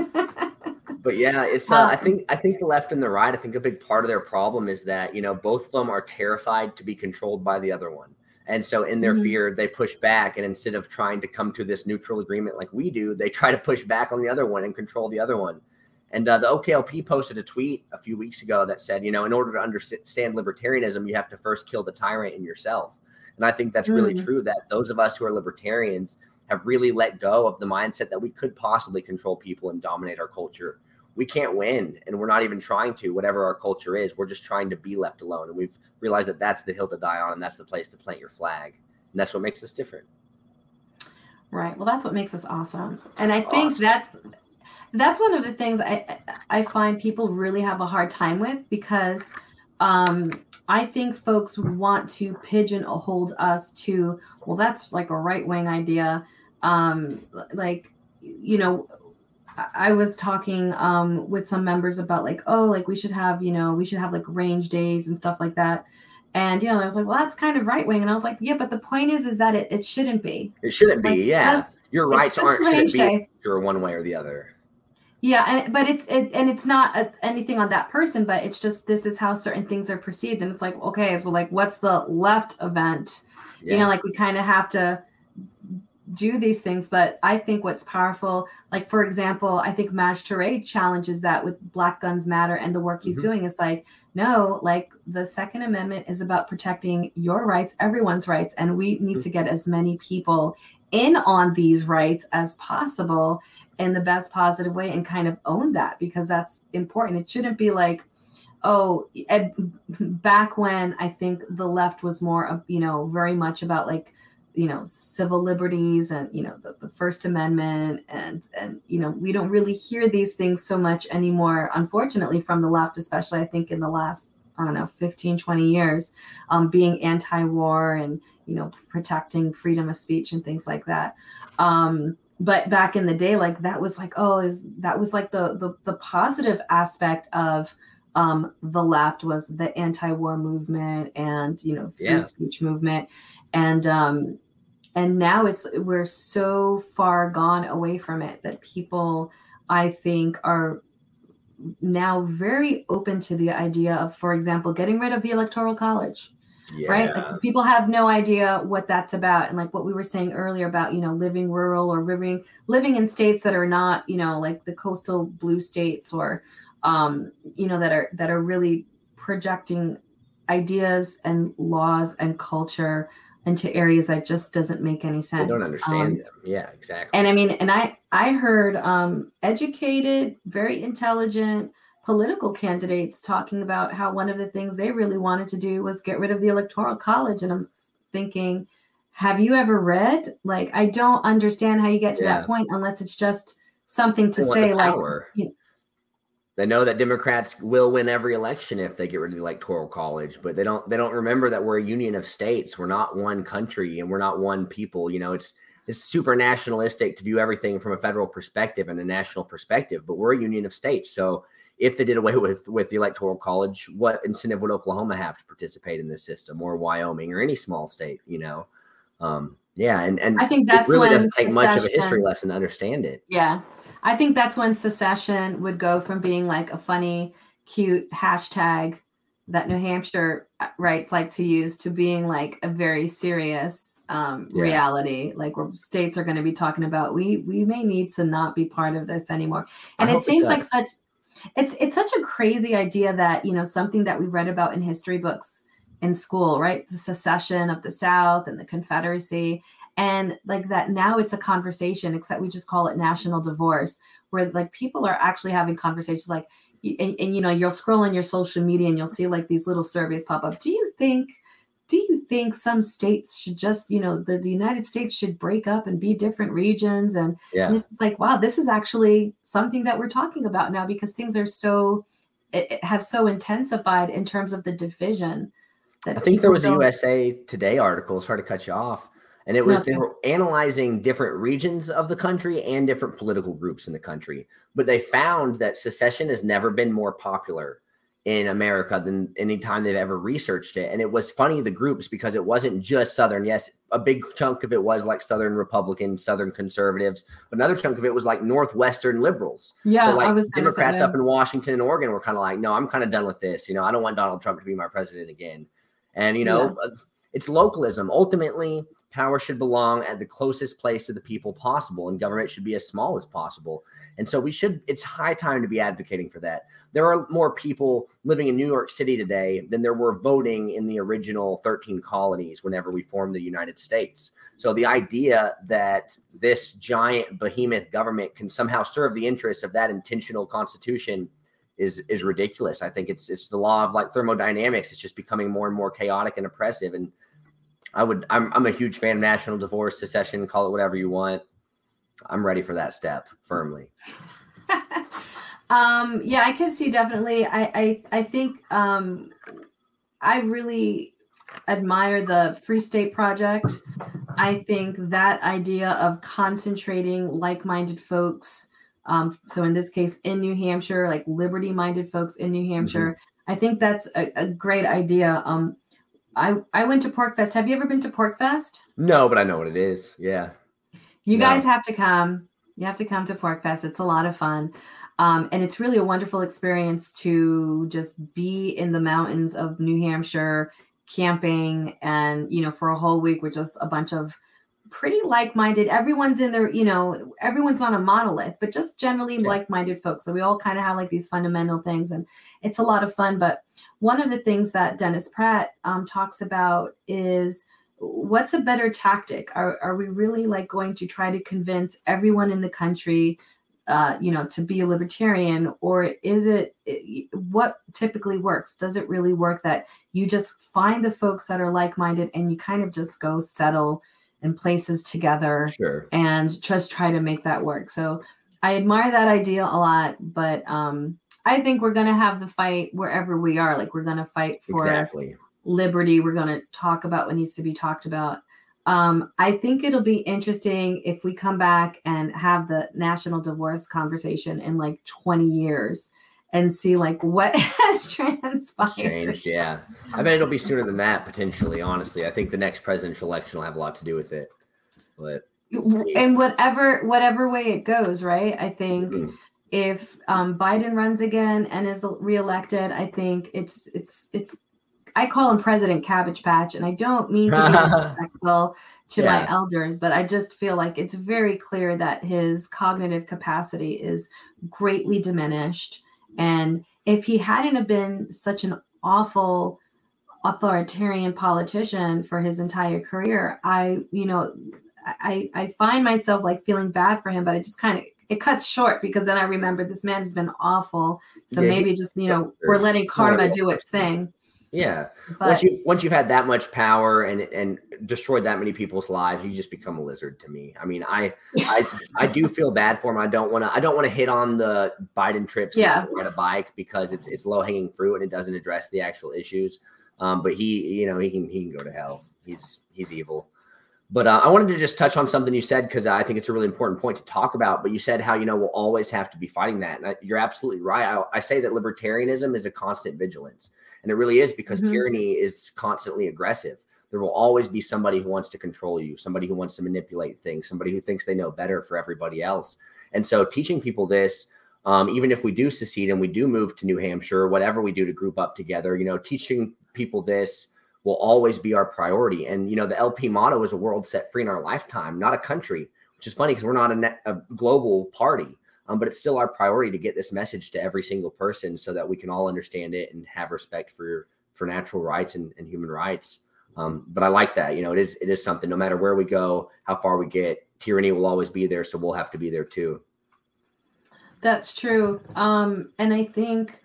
but yeah, it's. Uh, um, I think. I think the left and the right. I think a big part of their problem is that you know both of them are terrified to be controlled by the other one, and so in their mm-hmm. fear they push back. And instead of trying to come to this neutral agreement like we do, they try to push back on the other one and control the other one. And uh, the OKLP posted a tweet a few weeks ago that said, you know, in order to understand libertarianism, you have to first kill the tyrant in yourself. And I think that's really mm. true that those of us who are libertarians, have really let go of the mindset that we could possibly control people and dominate our culture. We can't win, and we're not even trying to. Whatever our culture is, we're just trying to be left alone. And we've realized that that's the hill to die on, and that's the place to plant your flag, and that's what makes us different. Right. Well, that's what makes us awesome, and I think awesome. that's that's one of the things I I find people really have a hard time with because um, I think folks want to pigeonhole us to well, that's like a right wing idea. Um, like you know, I was talking um, with some members about like oh, like we should have you know we should have like range days and stuff like that. And you know, I was like, well, that's kind of right wing. And I was like, yeah, but the point is, is that it, it shouldn't be. It shouldn't be. Yeah, just, your rights aren't shouldn't be you're one way or the other. Yeah, and but it's it, and it's not a, anything on that person, but it's just this is how certain things are perceived, and it's like okay, so like what's the left event? Yeah. You know, like we kind of have to do these things, but I think what's powerful, like for example, I think Maj Toure challenges that with Black Guns Matter and the work he's mm-hmm. doing. is like no, like the Second Amendment is about protecting your rights, everyone's rights, and we need mm-hmm. to get as many people in on these rights as possible in the best positive way and kind of own that because that's important. It shouldn't be like, oh, back when I think the left was more, you know, very much about like, you know, civil liberties and you know the, the First Amendment and and you know we don't really hear these things so much anymore, unfortunately, from the left, especially I think in the last I don't know 15 20 years um, being anti-war and you know protecting freedom of speech and things like that um, but back in the day like that was like oh is that was like the the, the positive aspect of um, the left was the anti-war movement and you know free yeah. speech movement and um and now it's we're so far gone away from it that people i think are now very open to the idea of for example getting rid of the electoral college yeah. right like people have no idea what that's about and like what we were saying earlier about you know living rural or living living in states that are not you know like the coastal blue states or um you know that are that are really projecting ideas and laws and culture into areas that just doesn't make any sense. I don't understand um, them. Yeah, exactly. And I mean, and I I heard um educated, very intelligent, political candidates talking about how one of the things they really wanted to do was get rid of the electoral college. And i'm thinking have you ever read? Like i don't understand how you get to yeah. that point unless it's just something to say like you know, they know that democrats will win every election if they get rid of the electoral college but they don't they don't remember that we're a union of states. We're not one country and we're not one people. You know it's it's super nationalistic to view everything from a federal perspective and a national perspective but we're a union of states. So if they did away with with the electoral college, what incentive would Oklahoma have to participate in this system, or Wyoming, or any small state? You know, um, yeah, and and I think that really doesn't take much of a history lesson to understand it. Yeah, I think that's when secession would go from being like a funny, cute hashtag that New Hampshire rights like to use to being like a very serious um, yeah. reality. Like where states are going to be talking about we we may need to not be part of this anymore. And it seems it like such it's it's such a crazy idea that you know something that we've read about in history books in school right? The secession of the south and the confederacy. And like that now it's a conversation except we just call it national divorce where like people are actually having conversations like and, and you know you'll scroll on your social media and you'll see like these little surveys pop up. Do you think do you think some states should just, you know, the, the United States should break up and be different regions? And, yeah. and it's like, wow, this is actually something that we're talking about now because things are so it, it have so intensified in terms of the division. That I think there was a USA Today article. Sorry to cut you off. And it was no, they were analyzing different regions of the country and different political groups in the country. But they found that secession has never been more popular in America than any time they've ever researched it. And it was funny the groups because it wasn't just Southern. Yes, a big chunk of it was like Southern Republicans, Southern conservatives, but another chunk of it was like Northwestern liberals. Yeah, so like I was Democrats up in Washington and Oregon were kind of like, no, I'm kind of done with this. You know, I don't want Donald Trump to be my president again. And you know, yeah. Uh, it's localism. Ultimately, power should belong at the closest place to the people possible, and government should be as small as possible. And so we should, it's high time to be advocating for that. There are more people living in New York City today than there were voting in the original 13 colonies whenever we formed the United States. So the idea that this giant behemoth government can somehow serve the interests of that intentional constitution is is ridiculous. I think it's it's the law of like thermodynamics. It's just becoming more and more chaotic and oppressive. And I would I'm I'm a huge fan of national divorce, secession, call it whatever you want. I'm ready for that step firmly. um yeah, I can see definitely. I I I think um I really admire the Free State Project. I think that idea of concentrating like-minded folks um, so in this case, in New Hampshire, like liberty minded folks in New Hampshire, mm-hmm. I think that's a, a, great idea. Um, I, I went to PorcFest. Have you ever been to PorcFest? No, but I know what it is. Yeah. You guys have to come. You have to come to PorcFest. It's a lot of fun. Um, and it's really a wonderful experience to just be in the mountains of New Hampshire camping and you know for a whole week with just a bunch of pretty like-minded everyone's in there you know everyone's on a monolith but just generally like-minded folks so we all kind of have like these fundamental things and it's a lot of fun but one of the things that dennis pratt um, talks about is what's a better tactic are, are we really like going to try to convince everyone in the country uh, you know to be a libertarian or is it what typically works does it really work that you just find the folks that are like-minded and you kind of just go settle in places together sure. and just try to make that work. So I admire that idea a lot, but um, I think we're going to have the fight wherever we are. Like we're going to fight for exactly. Liberty. We're going to talk about what needs to be talked about. Um, I think it'll be interesting if we come back and have the national divorce conversation in like 20 years and see like what has transpired. Changed, yeah. I bet it'll be sooner than that potentially. Honestly, I think the next presidential election will have a lot to do with it. But and whatever whatever way it goes, right? I think mm-hmm. if um, Biden runs again and is reelected, I think it's it's it's. I call him President Cabbage Patch, and I don't mean to be disrespectful to yeah. my elders, but I just feel like it's very clear that his cognitive capacity is greatly diminished and if he hadn't have been such an awful authoritarian politician for his entire career, I, you know, I I find myself like feeling bad for him, but it just kind of it cuts short because then I remember this man has been awful. So yeah, maybe just you know we're letting karma do its thing. Yeah. But, once you once you've had that much power and and destroyed that many people's lives, you just become a lizard to me. I mean, I I I do feel bad for him. I don't want to I don't want to hit on the Biden trips yeah. on a bike because it's it's low hanging fruit and it doesn't address the actual issues. Um, but he, you know, he can he can go to hell. He's he's evil. But uh, I wanted to just touch on something you said because I think it's a really important point to talk about. But you said how you know we'll always have to be fighting that, and I, you're absolutely right. I, I say that libertarianism is a constant vigilance. And it really is because mm-hmm. tyranny is constantly aggressive. There will always be somebody who wants to control you, somebody who wants to manipulate things, somebody who thinks they know better for everybody else. And so teaching people this, um, even if we do secede and we do move to New Hampshire, whatever we do to group up together, you know, teaching people this will always be our priority. And, you know, the LP motto is a world set free in our lifetime, not a country, which is funny because we're not a, net, a global party. Um, but it's still our priority to get this message to every single person so that we can all understand it and have respect for for natural rights and, and human rights. Um, but I like that. You know, it is it is something. No matter where we go, how far we get, tyranny will always be there. So we'll have to be there too. That's true. Um, and I think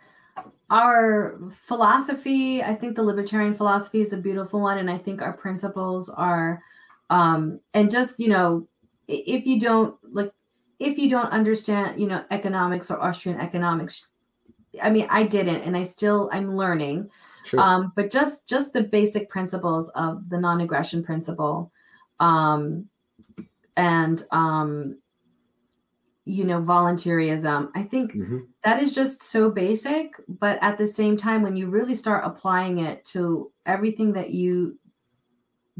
our philosophy, I think the libertarian philosophy is a beautiful one, and I think our principles are, um, and just you know, if you don't like if you don't understand, you know, economics or Austrian economics, I mean, I didn't, and I still I'm learning. Sure. Um, but just just the basic principles of the non-aggression principle, um, and um, you know, volunteerism. I think mm-hmm. that is just so basic, but at the same time, when you really start applying it to everything that you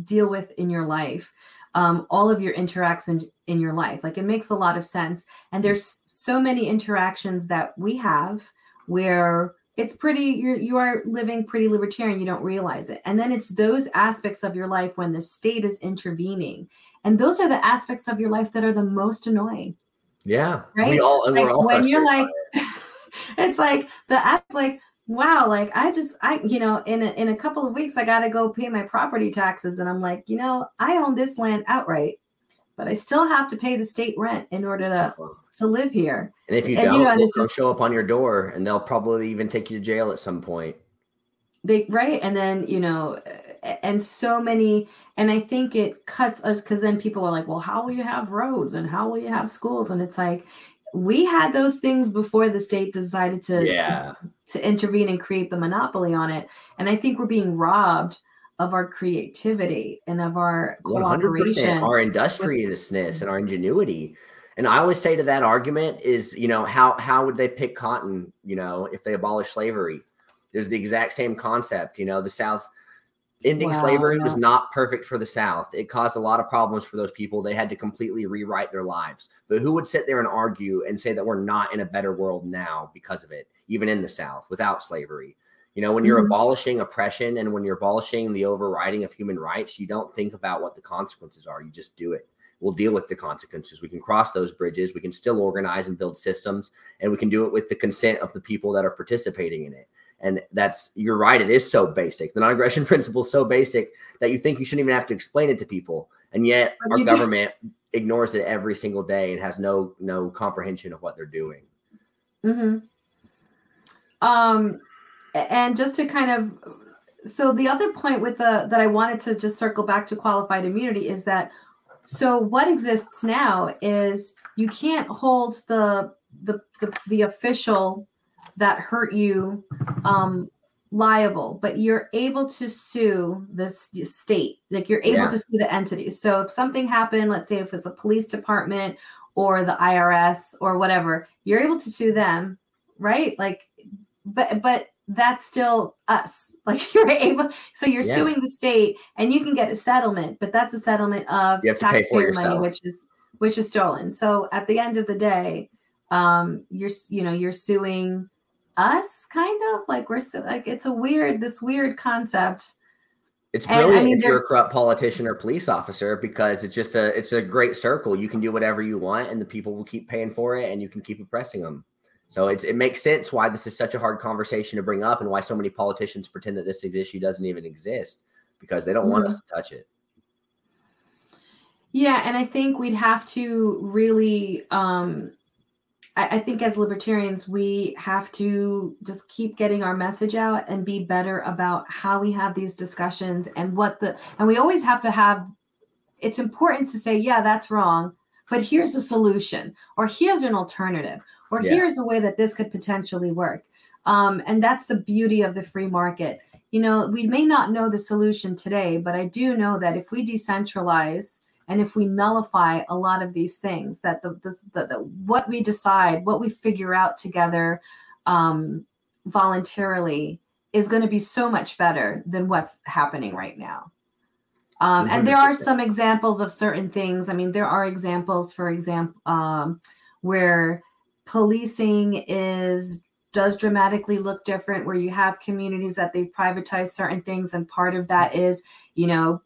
deal with in your life, um, all of your interactions in your life. Like it makes a lot of sense. And mm. there's so many interactions that we have where it's pretty you're you are living pretty libertarian you don't realize it and then it's those aspects of your life when the state is intervening and those are the aspects of your life that are the most annoying Yeah, right. We all like, all when you're like, it. it's like the act like wow like i just i you know in a, in a couple of weeks i gotta go pay my property taxes and i'm like you know i own this land outright but i still have to pay the state rent in order to to live here. And if you And, don't you know, they'll just- show up on your door and they'll probably even take you to jail at some point. They right? And then you know and so many and i think it cuts us because then people are like well how will you have roads and how will you have schools? And it's like we had those things before the state decided to, to to intervene and create the monopoly on it. And I think we're being robbed of our creativity and of our 100% cooperation. our industriousness and our ingenuity. And i always say to that argument is you know how how would they pick cotton you know if they abolish slavery? There's the exact same concept you know the south ending Wow, slavery was not perfect for the south. It caused a lot of problems for those people. They had to completely rewrite their lives. But who would sit there and argue and say that we're not in a better world now because of it even in the south without slavery you know when you're Mhm. abolishing oppression and when you're abolishing the overriding of human rights you don't think about what the consequences are you just do it. We'll deal with the consequences. We can cross those bridges we can still organize and build systems and we can do it with the consent of the people that are participating in it. And that's you're right it is so basic. The non-aggression principle is so basic that you think you shouldn't even have to explain it to people and yet our you do. government ignores it every single day and has no no comprehension of what they're doing. Hmm Um, and just to kind of, so the other point with the that I wanted to just circle back to qualified immunity is that, so what exists now is you can't hold the the the, the official that hurt you um liable but you're able to sue this state. Like you're able Yeah. to sue the entities so if something happened let's say if it's a police department or the IRS or whatever you're able to sue them right? Like but but that's still us like you're able so you're Yeah. suing the state and you can get a settlement but that's a settlement of You have to pay for it taxpayer money which is which is stolen so at the end of the day um you're you know you're suing us kind of like we're so like it's a weird this weird concept It's And, I brilliant mean, if you're a corrupt politician or police officer because it's just a it's a great circle. You can do whatever you want, and the people will keep paying for it, and you can keep oppressing them. So it's, it makes sense why this is such a hard conversation to bring up, and why so many politicians pretend that this issue doesn't even exist because they don't want Mm-hmm. us to touch it. Yeah, and I think we'd have to really um I, I think as libertarians we have to just keep getting our message out and be better about how we have these discussions and what the and we always have to have it's important to say, yeah, that's wrong, but here's a solution, or here's an alternative, or Yeah. here's a way that this could potentially work. Um, and that's the beauty of the free market. You know, we may not know the solution today, but I do know that if we decentralize and if we nullify a lot of these things, that the, this, the, the what we decide, what we figure out together um, voluntarily is going to be so much better than what's happening right now. Um, and there are some examples of certain things. I mean, there are examples, for example, um, where policing is does dramatically look different where you have communities that they've privatized certain things and part of that is you know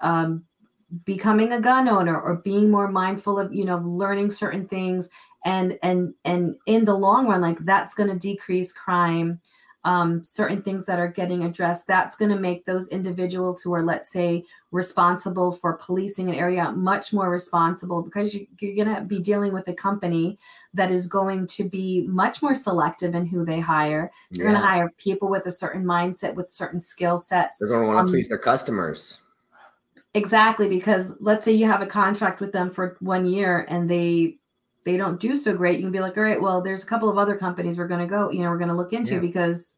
um, becoming a gun owner or being more mindful of you know learning certain things. And and and in the long run like that's going to decrease crime um, certain things that are getting addressed. That's going to make those individuals who are let's say responsible for policing an area much more responsible because you, you're going to be dealing with a company that is going to be much more selective in who they hire they're going to hire people with a certain mindset with certain skill sets They're going to want to um, please their customers. Exactly, because let's say you have a contract with them for one year and they they don't do so great, you can be like, all right, well, there's a couple of other companies we're going to go, you know, we're going to look into Yeah. because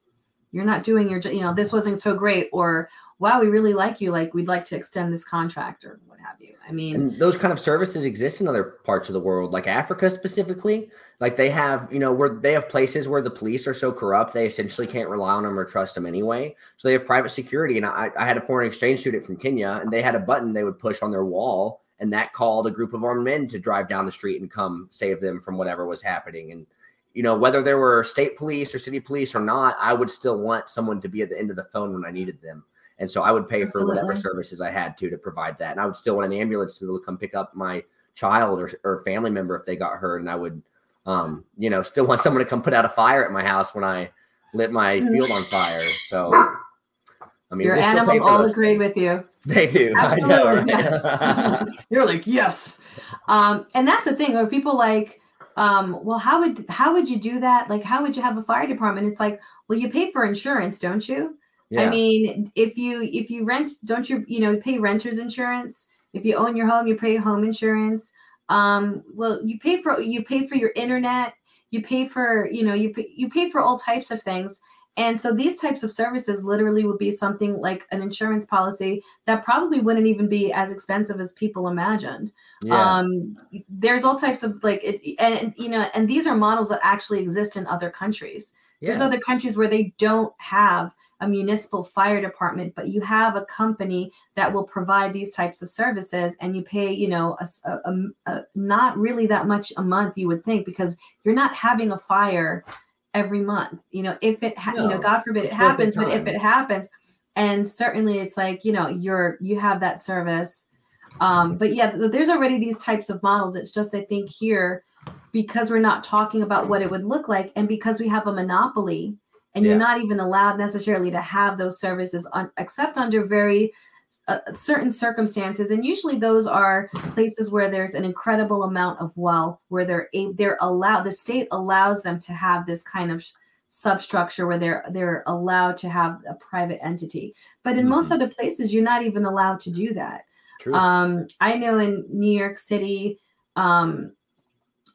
you're not doing your, you know, this wasn't so great, or wow, we really like you, like we'd like to extend this contract or have you. I mean, And those kind of services exist in other parts of the world, like Africa specifically. Like they have, you know, where they have places where the police are so corrupt they essentially can't rely on them or trust them anyway. So they have private security. And I, I had a foreign exchange student from Kenya, and they had a button they would push on their wall, and that called a group of armed men to drive down the street and come save them from whatever was happening. And you know, whether there were state police or city police or not, I would still want someone to be at the end of the phone when I needed them. And so I would pay for whatever services I had to to provide that. And I would still want an ambulance to be able to come pick up my child or, or family member if they got hurt, and I would, um, you know, still want someone to come put out a fire at my house when I lit my mm. field on fire. So, I mean, your animals all agreed with you. They do. Absolutely. Know, right? You're like yes, um, and that's the thing. Are people like, um, well, how would how would you do that? Like, how would you have a fire department? It's like, well, you pay for insurance, don't you? Yeah. I mean, if you if you rent, don't you you know pay renters insurance? If you own your home, you pay home insurance. Um, well, you pay for you pay for your internet. You pay for you know you pay, you pay for all types of things. And so these types of services literally would be something like an insurance policy that probably wouldn't even be as expensive as people imagined. Yeah. Um, there's all types of like it, and you know, and these are models that actually exist in other countries. Yeah. There's other countries where they don't have a municipal fire department, but you have a company that will provide these types of services, and you pay, you know, a, a, a, not really that much a month, you would think, because you're not having a fire every month. You know, if it, ha- no, you know, God forbid it happens, but if it happens, and certainly it's like, you know, you're you have that service. Um, but yeah, there's already these types of models. It's just I think here because we're not talking about what it would look like, and because we have a monopoly and yeah. you're not even allowed necessarily to have those services on, except under very uh, certain circumstances and usually those are places where there's an incredible amount of wealth where they're they're allowed the state allows them to have this kind of substructure where they're they're allowed to have a private entity but in mm-hmm. most other places you're not even allowed to do that True. um i know in new york city um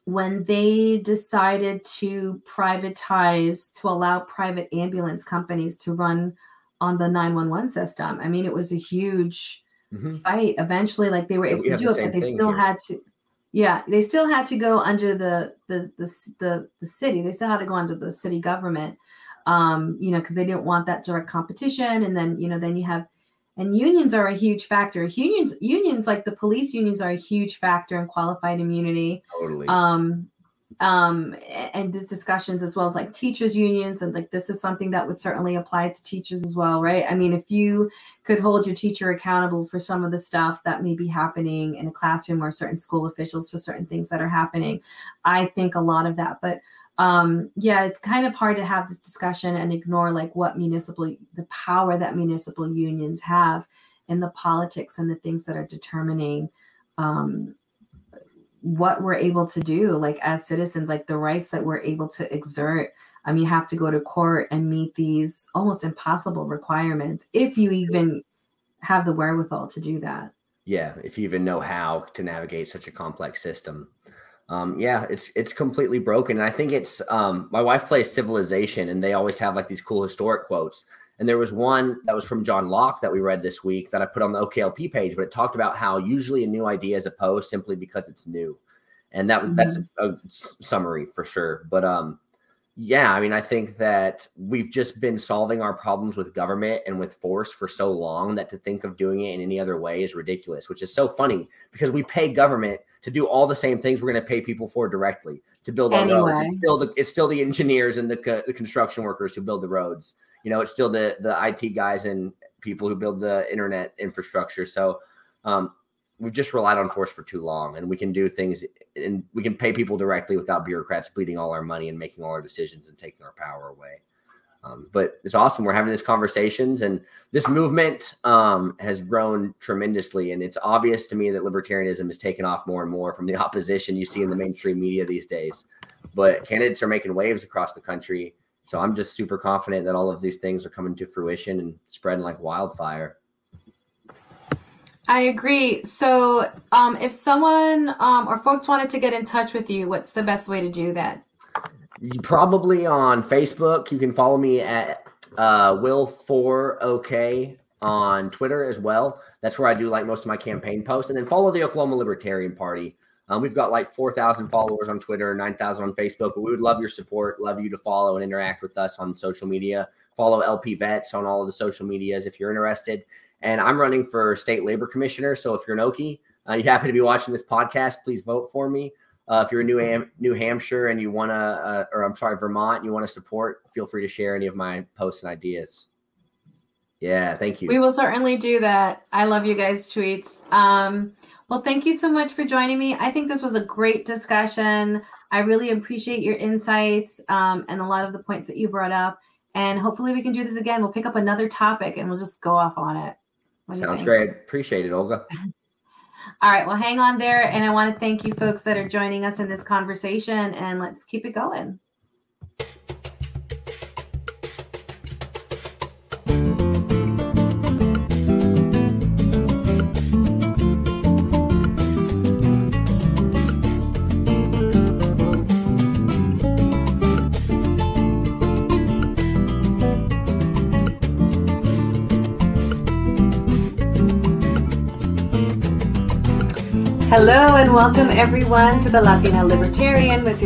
when they decided to privatize to allow private ambulance companies to run on the 911 system i mean it was a huge mm-hmm. fight eventually like they were able to do it but they still here. had to yeah they still had to go under the the the, the, the city they still had to go under the city government um you know because they didn't want that direct competition and then you know then you have and unions are a huge factor. Unions unions like the police unions are a huge factor in qualified immunity. Totally. Um um and these discussions as well as like teachers unions and like this is something that would certainly apply to teachers as well right? I mean if you could hold your teacher accountable for some of the stuff that may be happening in a classroom or certain school officials for certain things that are happening i think a lot of that. But um, yeah, it's kind of hard to have this discussion and ignore like what municipal, the power that municipal unions have in the politics and the things that are determining um, what we're able to do, like as citizens, like the rights that we're able to exert. Um, you have to go to court and meet these almost impossible requirements if you even have the wherewithal to do that. Yeah, if you even know how to navigate such a complex system um, yeah, it's it's completely broken. And I think it's um, my wife plays Civilization, and they always have like these cool historic quotes. And there was one that was from John Locke that we read this week that I put on the OKLP page, but it talked about how usually a new idea is opposed simply because it's new, and that mm-hmm. that's a, a summary for sure. But um, yeah, I mean, I think that we've just been solving our problems with government and with force for so long that to think of doing it in any other way is ridiculous, which is so funny because we pay government to do all the same things we're going to pay people for directly to build our anyway. roads. It's still the it's still the engineers and the, the construction workers who build the roads. You know, it's still the the IT guys and people who build the internet infrastructure. So um, we've just relied on force for too long, and we can do things and we can pay people directly without bureaucrats bleeding all our money and making all our decisions and taking our power away. Um, but it's awesome. We're having these conversations, and this movement um, has grown tremendously. And it's obvious to me that libertarianism is taken off more and more from the opposition you see in the mainstream media these days. But candidates are making waves across the country. So I'm just super confident that all of these things are coming to fruition and spreading like wildfire. I agree. So, um, if someone um, or folks wanted to get in touch with you, what's the best way to do that? Probably on Facebook. You can follow me at uh, Will for OK on Twitter as well. That's where I do like most of my campaign posts, and then follow the Oklahoma Libertarian Party. Um, we've got like 4,000 followers on Twitter, 9,000 on Facebook, but we would love your support, love you to follow and interact with us on social media. Follow LP Vets on all of the social medias if you're interested. And I'm running for state labor commissioner. So if you're an Okie, uh, you happen to be watching this podcast, please vote for me. Uh, if you're in New, Ham- New Hampshire and you want to, uh, or I'm sorry, Vermont, you want to support, feel free to share any of my posts and ideas. Yeah, thank you. We will certainly do that. I love you guys' tweets. Um, Well, thank you so much for joining me. I think this was a great discussion. I really appreciate your insights um, and a lot of the points that you brought up. And hopefully, we can do this again. We'll pick up another topic and we'll just go off on it. Sounds great. Appreciate it, Olga. All right. Well, hang on there. And I want to thank you folks that are joining us in this conversation. And let's keep it going. Hello and welcome everyone to the Latina Libertarian with your